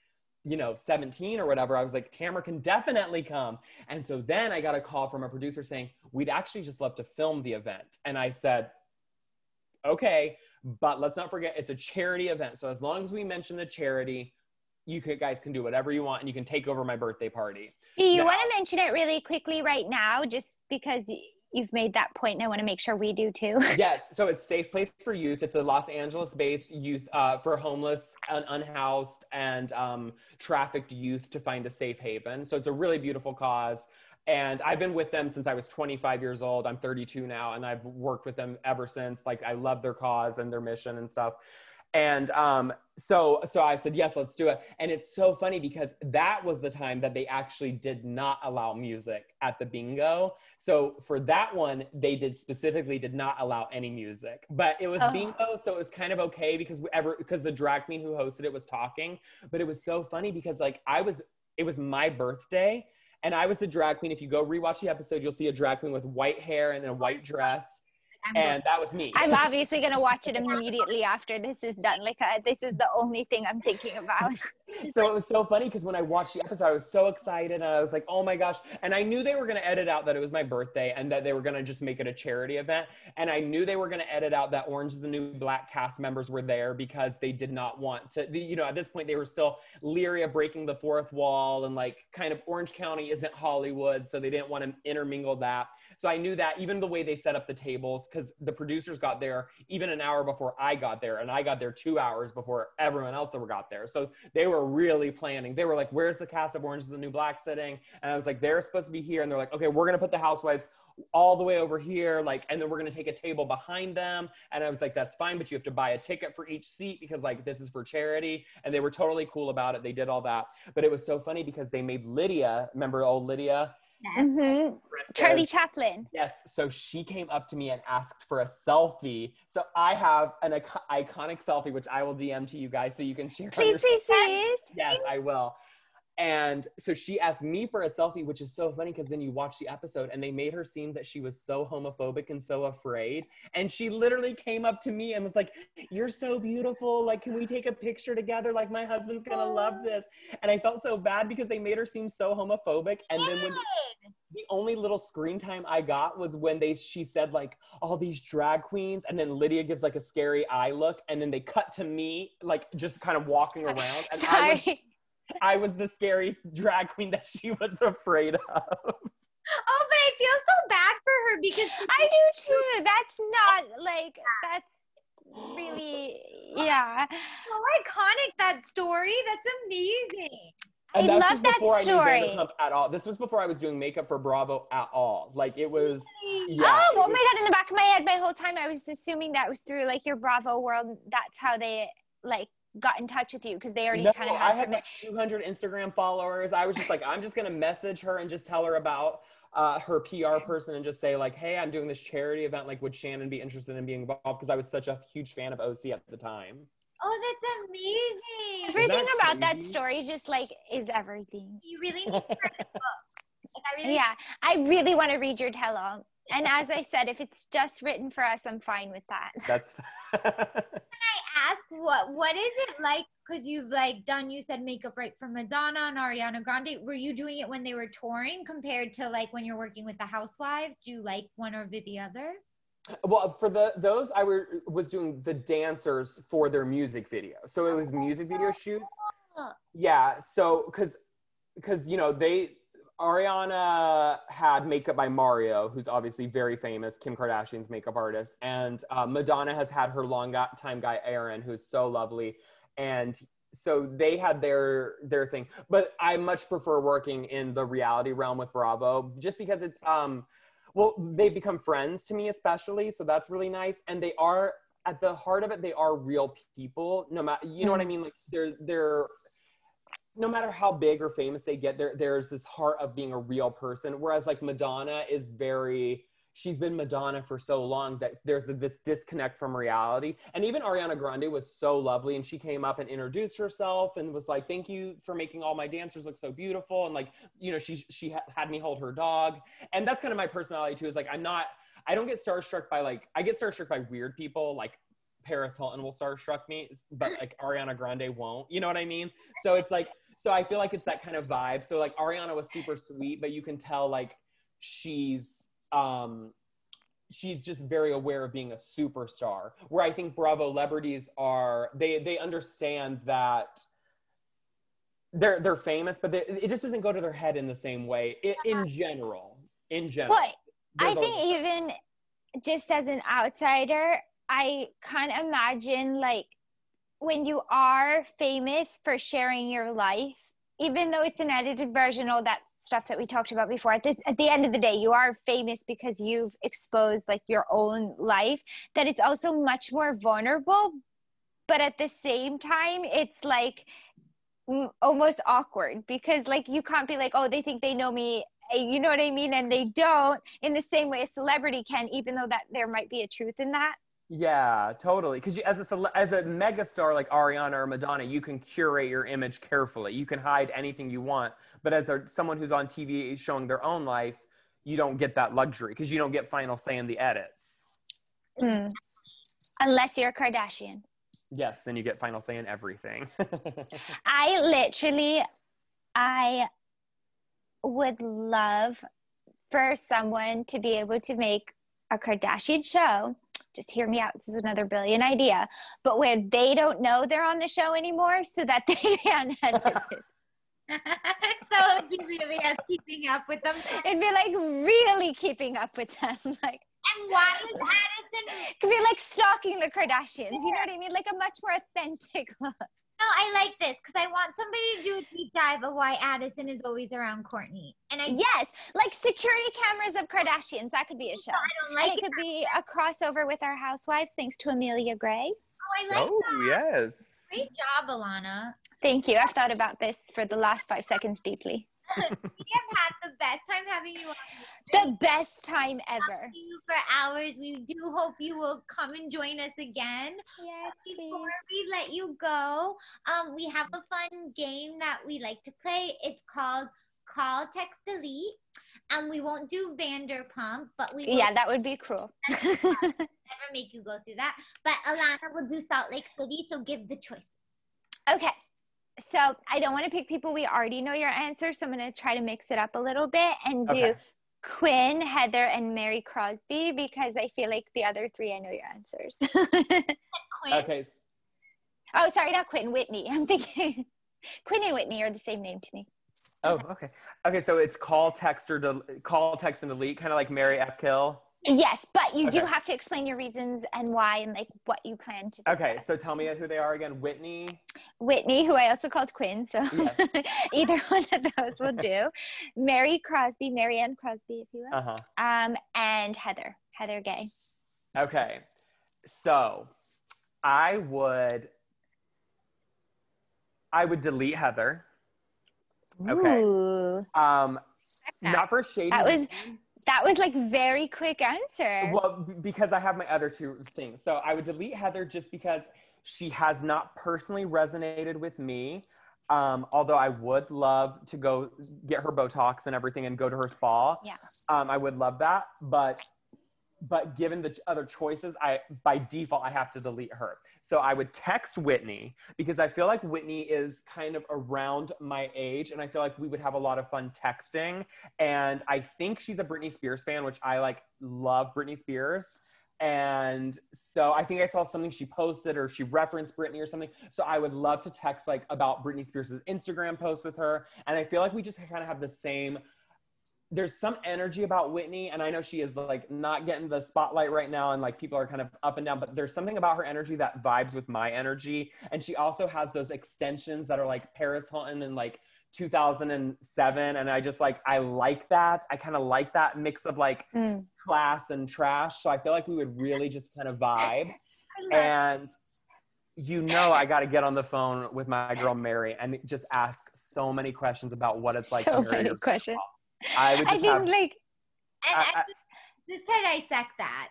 you know 17 or whatever. I was like tamara can definitely come. And so then i got a call from a producer saying we'd actually just love to film the event. And i said okay but let's not forget it's a charity event. So as long as we mention the charity you guys can do whatever you want and you can take over my birthday party. Do you Now- want to mention it really quickly right now, just because you've made that point, and I want to make sure we do too. yes so it's safe place for youth. It's a los angeles based youth uh, for homeless and unhoused and um, trafficked youth to find a safe haven. So it's a really beautiful cause. And i've been with them since i was 25 years old. I'm 32 now and i've worked with them ever since. Like i love their cause and their mission and stuff and um, so so i said yes let's do it. And it's so funny because that was the time that they actually did not allow music at the bingo. So for that one they did specifically did not allow any music. But it was Oh. bingo so it was kind of okay because ever because the drag queen who hosted it was talking. But it was so funny because like i was it was my birthday and i was the drag queen. If you go rewatch the episode you'll see a drag queen with white hair and a white dress and that was me I'm obviously going to watch it immediately after this is done. Like, uh, this is the only thing I'm thinking about. so it was so funny because when I watched the episode, I was so excited and I was like, oh my gosh. And I knew they were going to edit out that it was my birthday and that they were going to just make it a charity event. And I knew they were going to edit out that Orange is the New Black cast members were there because they did not want to, the- you know, at this point, they were still leery of breaking the fourth wall and like kind of Orange County isn't Hollywood. So they didn't want to intermingle that. So I knew that even the way they set up the tables, because the producers got there even an hour before I got there, and I got there two hours before everyone else ever got there. So they were really planning. They were like, "Where's the cast of Orange is the New Black sitting?" And I was like, "They're supposed to be here," and they're like, "Okay, we're gonna put the housewives all the way over here, like, and then we're gonna take a table behind them." And I was like, "That's fine, but you have to buy a ticket for each seat because like this is for charity." And they were totally cool about it. They did all that, but it was so funny because they made Lydia. Remember old Lydia? Hmm Charlie Chaplin. Yes. So she came up to me and asked for a selfie. So I have an ico- iconic selfie, which I will DM to you guys so you can share. Please, please, please. Yes, I will. And so she asked me for a selfie, which is so funny because then you watch the episode and they made her seem that she was so homophobic and so afraid. And she literally came up to me and was like, You're so beautiful. Like, can we take a picture together? Like, my husband's gonna love this. And I felt so bad because they made her seem so homophobic. And then when the only little screen time I got was when they she said like all these drag queens, and then Lydia gives like a scary eye look, and then they cut to me like just kind of walking around. And I was, Sorry. I was the scary drag queen that she was afraid of. Oh, but I feel so bad for her because I do too. That's not like, that's really, yeah. so iconic that story. That's amazing. And I this love was that before I story. knew Vanderpump at all. This was before I was doing makeup for Bravo at all. Like it was. Yeah, oh, it oh was- my god! In the back of my head, my whole time, I was assuming that was through like your Bravo world. That's how they like got in touch with you because they already No, kind of I had had like 200 Instagram followers. I was just like, I'm just gonna message her and just tell her about uh, her PR person and just say like, hey, I'm doing this charity event. Like, would Shannon be interested in being involved? Because I was such a huge fan of OC at the time. Oh, that's amazing. everything that about that story just like is everything. You really need to write a book. Like, I really Yeah, I really want to read your tell all. And as I said, if it's just written for us, I'm fine with that. That's Can I ask what what is it like? Because you've like done, you said makeup right for Madonna and Ariana Grande. Were you doing it when they were touring compared to like when you're working with the Housewives? Do you like one over the other? well for the those I were was doing the dancers for their music video. So it was oh, music video shoots. Yeah. So because because you know they Ariana had makeup by Mario, who's obviously very famous, Kim Kardashian's makeup artist, and uh, Madonna has had her long time guy Aaron, who's so lovely, and so they had their their thing. But I much prefer working in the reality realm with Bravo, just because it's um, well, they become friends to me, especially, so that's really nice, and they are at the heart of it, they are real people. No matter, you know what I mean? Like they're they're no matter how big or famous they get, there there's this heart of being a real person. Whereas like Madonna is very she's been Madonna for so long that there's this disconnect from reality. And even Ariana Grande was so lovely and she came up and introduced herself and was like, "Thank you for making all my dancers look so beautiful." And like, you know, she she ha- had me hold her dog. And that's kind of my personality too is like I'm not I don't get starstruck by like I get starstruck by weird people like Paris Hilton will starstruck me, but like Ariana Grande won't. You know what I mean? So it's like, so I feel like it's that kind of vibe. So like Ariana was super sweet, but you can tell like she's um she's just very aware of being a superstar. Where I think Bravo celebrities are they they understand that they're they're famous, but they, it just doesn't go to their head in the same way i in general. In general, Well, I think even just as an outsider, I can't imagine like when you are famous for sharing your life, even though it's an edited version, all that stuff that we talked about before. At this, at the end of the day, you are famous because you've exposed like your own life. That it's also much more vulnerable, but at the same time, it's like almost awkward because like you can't be like, oh, they think they know me eh, you know what I mean? And they don't in the same way a celebrity can, even though that there might be a truth in that. Yeah, totally. Because as a cele- as a megastar like Ariana or Madonna, you can curate your image carefully. You can hide anything you want. But as a, someone who's on TV showing their own life, you don't get that luxury because you don't get final say in the edits. Mm. Unless you're a Kardashian. Yes, then you get final say in everything. I literally, I would love for someone to be able to make a Kardashian show. Just hear me out. This is another brilliant idea. But where they don't know they're on the show anymore so that they can edit it. so it'd be really as keeping up with them. It'd be like really keeping up with them. Like, And why is Addison? it could be like stalking the Kardashians. You know what I mean? Like a much more authentic look. No, I like this because I want somebody to do a deep dive of why Addison is always around Kourtney. And I, Yes, like security cameras of Kardashians. That could be a show. I don't like it it. could be a crossover with our housewives, thanks to Amelia Gray. Oh, I like oh that. yes. Great job, Alana. Thank you. I've thought about this for the last five seconds deeply. We have had the best time having you on. The best time ever. you for hours. We do hope you will come and join us again. Yes, Before we let you go, um, we have a fun game that we like to play. It's called Call, Text, Delete. And we won't do Vanderpump, but we Yeah, that would be cruel. never make you go through that. But Alana will do Salt Lake City, so give the choices. okay. So I don't want to pick people we already know your answer. So I'm going to try to mix it up a little bit and do Okay. Quinn, Heather, and Mary Crosby because I feel like the other three I know your answers. Quinn, Okay. oh, sorry, not Quinn, Whitney. I'm thinking Quinn and Whitney are the same name to me. Oh, okay. Okay, so it's call, text, or del- call, text, and delete, kind of like Marry F. Kill. Yes, but you do have to explain your reasons and why and like what you plan to discuss. Okay, so tell me who they are again. Whitney. Whitney, who I also called Quinn, so Yes. either one of those will do. Mary Crosby, Marianne Crosby, if you will. Uh huh. Um, and Heather, Heather Gay. Okay. So I would I would delete Heather. Okay. Ooh, Um, not for shady. That was-. That was like very quick answer. Well, because I have my other two things. So I would delete Heather just because she has not personally resonated with me. Um, although I would love to go get her Botox and everything and go to her spa. Yeah. Um, I would love that. But but given the other choices, I by default I have to delete her. So I would text Whitney because I feel like Whitney is kind of around my age and I feel like we would have a lot of fun texting. And I think she's a Britney Spears fan, which I like love Britney Spears. And so I think I saw something she posted or she referenced Britney or something. So I would love to text like about Britney Spears' Instagram post with her. And I feel like we just kind of have the same there's some energy about Whitney, and I know she is like not getting the spotlight right now, and like people are kind of up and down, but there's something about her energy that vibes with my energy. And she also has those extensions that are like Paris Hilton in like 2007. And I just like, I like that. I kind of like that mix of like Mm. class and trash. So I feel like we would really just kind of vibe. And you know, I got to get on the phone with my girl Mary and just ask so many questions about what it's like so many questions. I would I think have like and I- I, just to dissect that.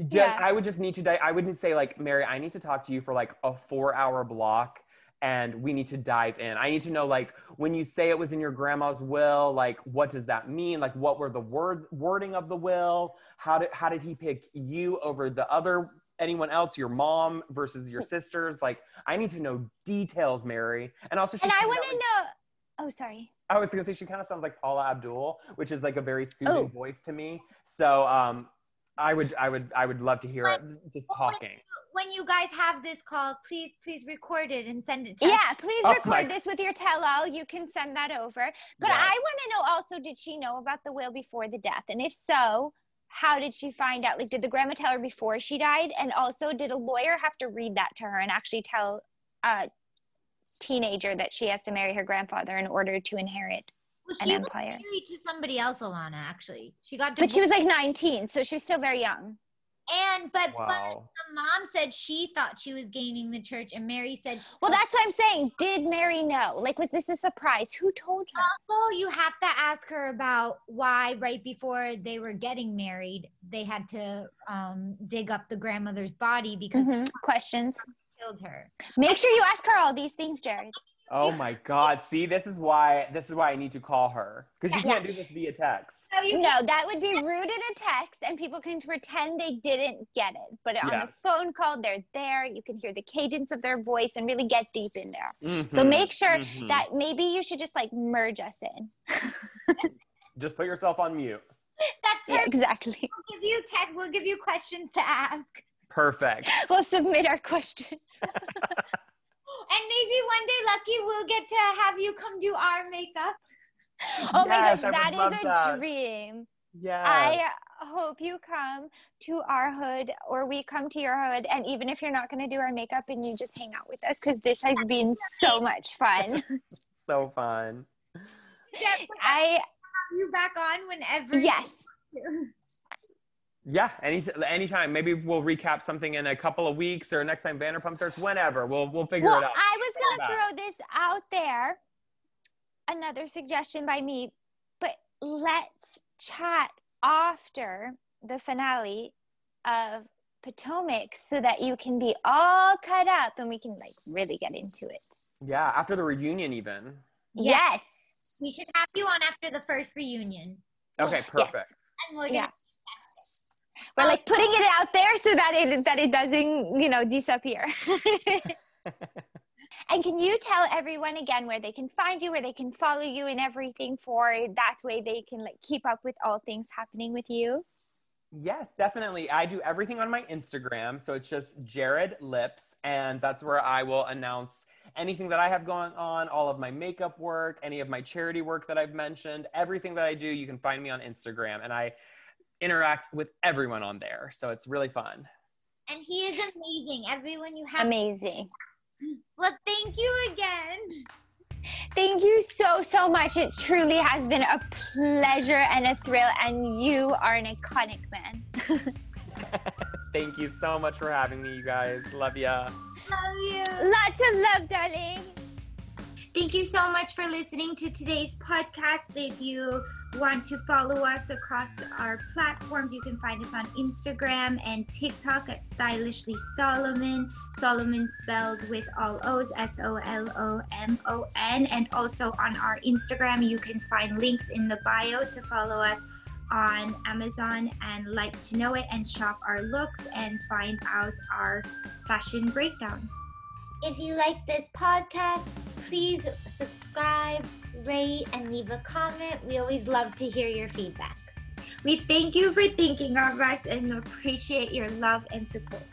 Just, Yeah. I would just need to. Di- I wouldn't say like, Mary, I need to talk to you for like a four-hour block, and we need to dive in. I need to know like when you say it was in your grandma's will, like what does that mean? Like what were the words wording of the will? How did how did he pick you over the other anyone else? Your mom versus your sisters? Like I need to know details, Mary. And also, she and I want to like- know Oh, sorry. I was gonna say she kind of sounds like Paula Abdul, which is like a very soothing Oh. voice to me. So um, I would, I would, I would love to hear it just Well, when- talking. When you guys have this call, please, please record it and send it to Yeah, us. please Oh record my- this with your tell all. You can send that over. But Yes. I want to know also did she know about the will before the death? And if so, how did she find out? Like, did the grandma tell her before she died? And also, did a lawyer have to read that to her and actually tell a teenager that she has to marry her grandfather in order to inherit? Well, An empire. married to somebody else, Alana. Actually, she got. But she was like 19, so she was still very young. And but but the mom said she thought she was gaining the church, and Mary said. Well, that's what I'm saying. Did Mary know? Like, was this a surprise? Who told her? Also, you have to ask her about why right before they were getting married, they had to um, dig up the grandmother's body because Mhm. Questions. killed her. Make sure you ask her all these things, Jared. Oh my God! See, this is why this is why I need to call her because you Yeah. can't do this via text. So you No, that would be rude in a text, and people can pretend they didn't get it. But on a phone call, they're there. You can hear the cadence of their voice and really get deep in there. So Mhm, make sure mhm. that maybe you should just like merge us in. just put yourself on mute. that's Yeah, perfect. exactly. We'll give you text. We'll give you questions to ask, Perfect. We'll submit our questions. and maybe one day, Lucky, we'll get to have you come do our makeup. Oh my gosh, I would that love is a that. dream. Yeah. I hope you come to our hood or we come to your hood. And even if you're not going to do our makeup and you just hang out with us, because this has been so much fun. so fun. Yeah, I, have you back on whenever. yes. Yeah, any anytime. Maybe we'll recap something in a couple of weeks or next time Vanderpump starts. Whenever we'll we'll figure Well, it out. I was going Back. to throw this out there. Another suggestion by me, but let's chat after the finale of Potomac so that you can be all cut up and we can like really get into it. Yeah, after the reunion, even. Yes. Yes. We should have you on after the first reunion, Okay, perfect. and we're Yeah. We're like putting it out there so that it that it doesn't, you know, disappear. and can you tell everyone again where they can find you, where they can follow you and everything for that way they can like keep up with all things happening with you? Yes, definitely. I do everything on my Instagram. So it's just Jared Lips. And that's where I will announce anything that I have going on, all of my makeup work, any of my charity work that I've mentioned, everything that I do, you can find me on Instagram. And I interact with everyone on there. So it's really fun. And he is amazing. Everyone you have. Amazing. Well, thank you again. Thank you so, so much. It truly has been a pleasure and a thrill, and you are an iconic man. Thank you so much for having me, you guys. Love ya. Love you. Lots of love, darling. Thank you so much for listening to today's podcast. If you want to follow us across our platforms, you can find us on Instagram and TikTok at Stylishly Solomon. Solomon spelled with all O's, S O L O M O N. And also on our Instagram, you can find links in the bio to follow us on Amazon and LIKEtoKNOW.it and shop our looks and find out our fashion breakdowns. If you like this podcast, please subscribe, rate, and leave a comment. We always love to hear your feedback. We thank you for thinking of us and appreciate your love and support.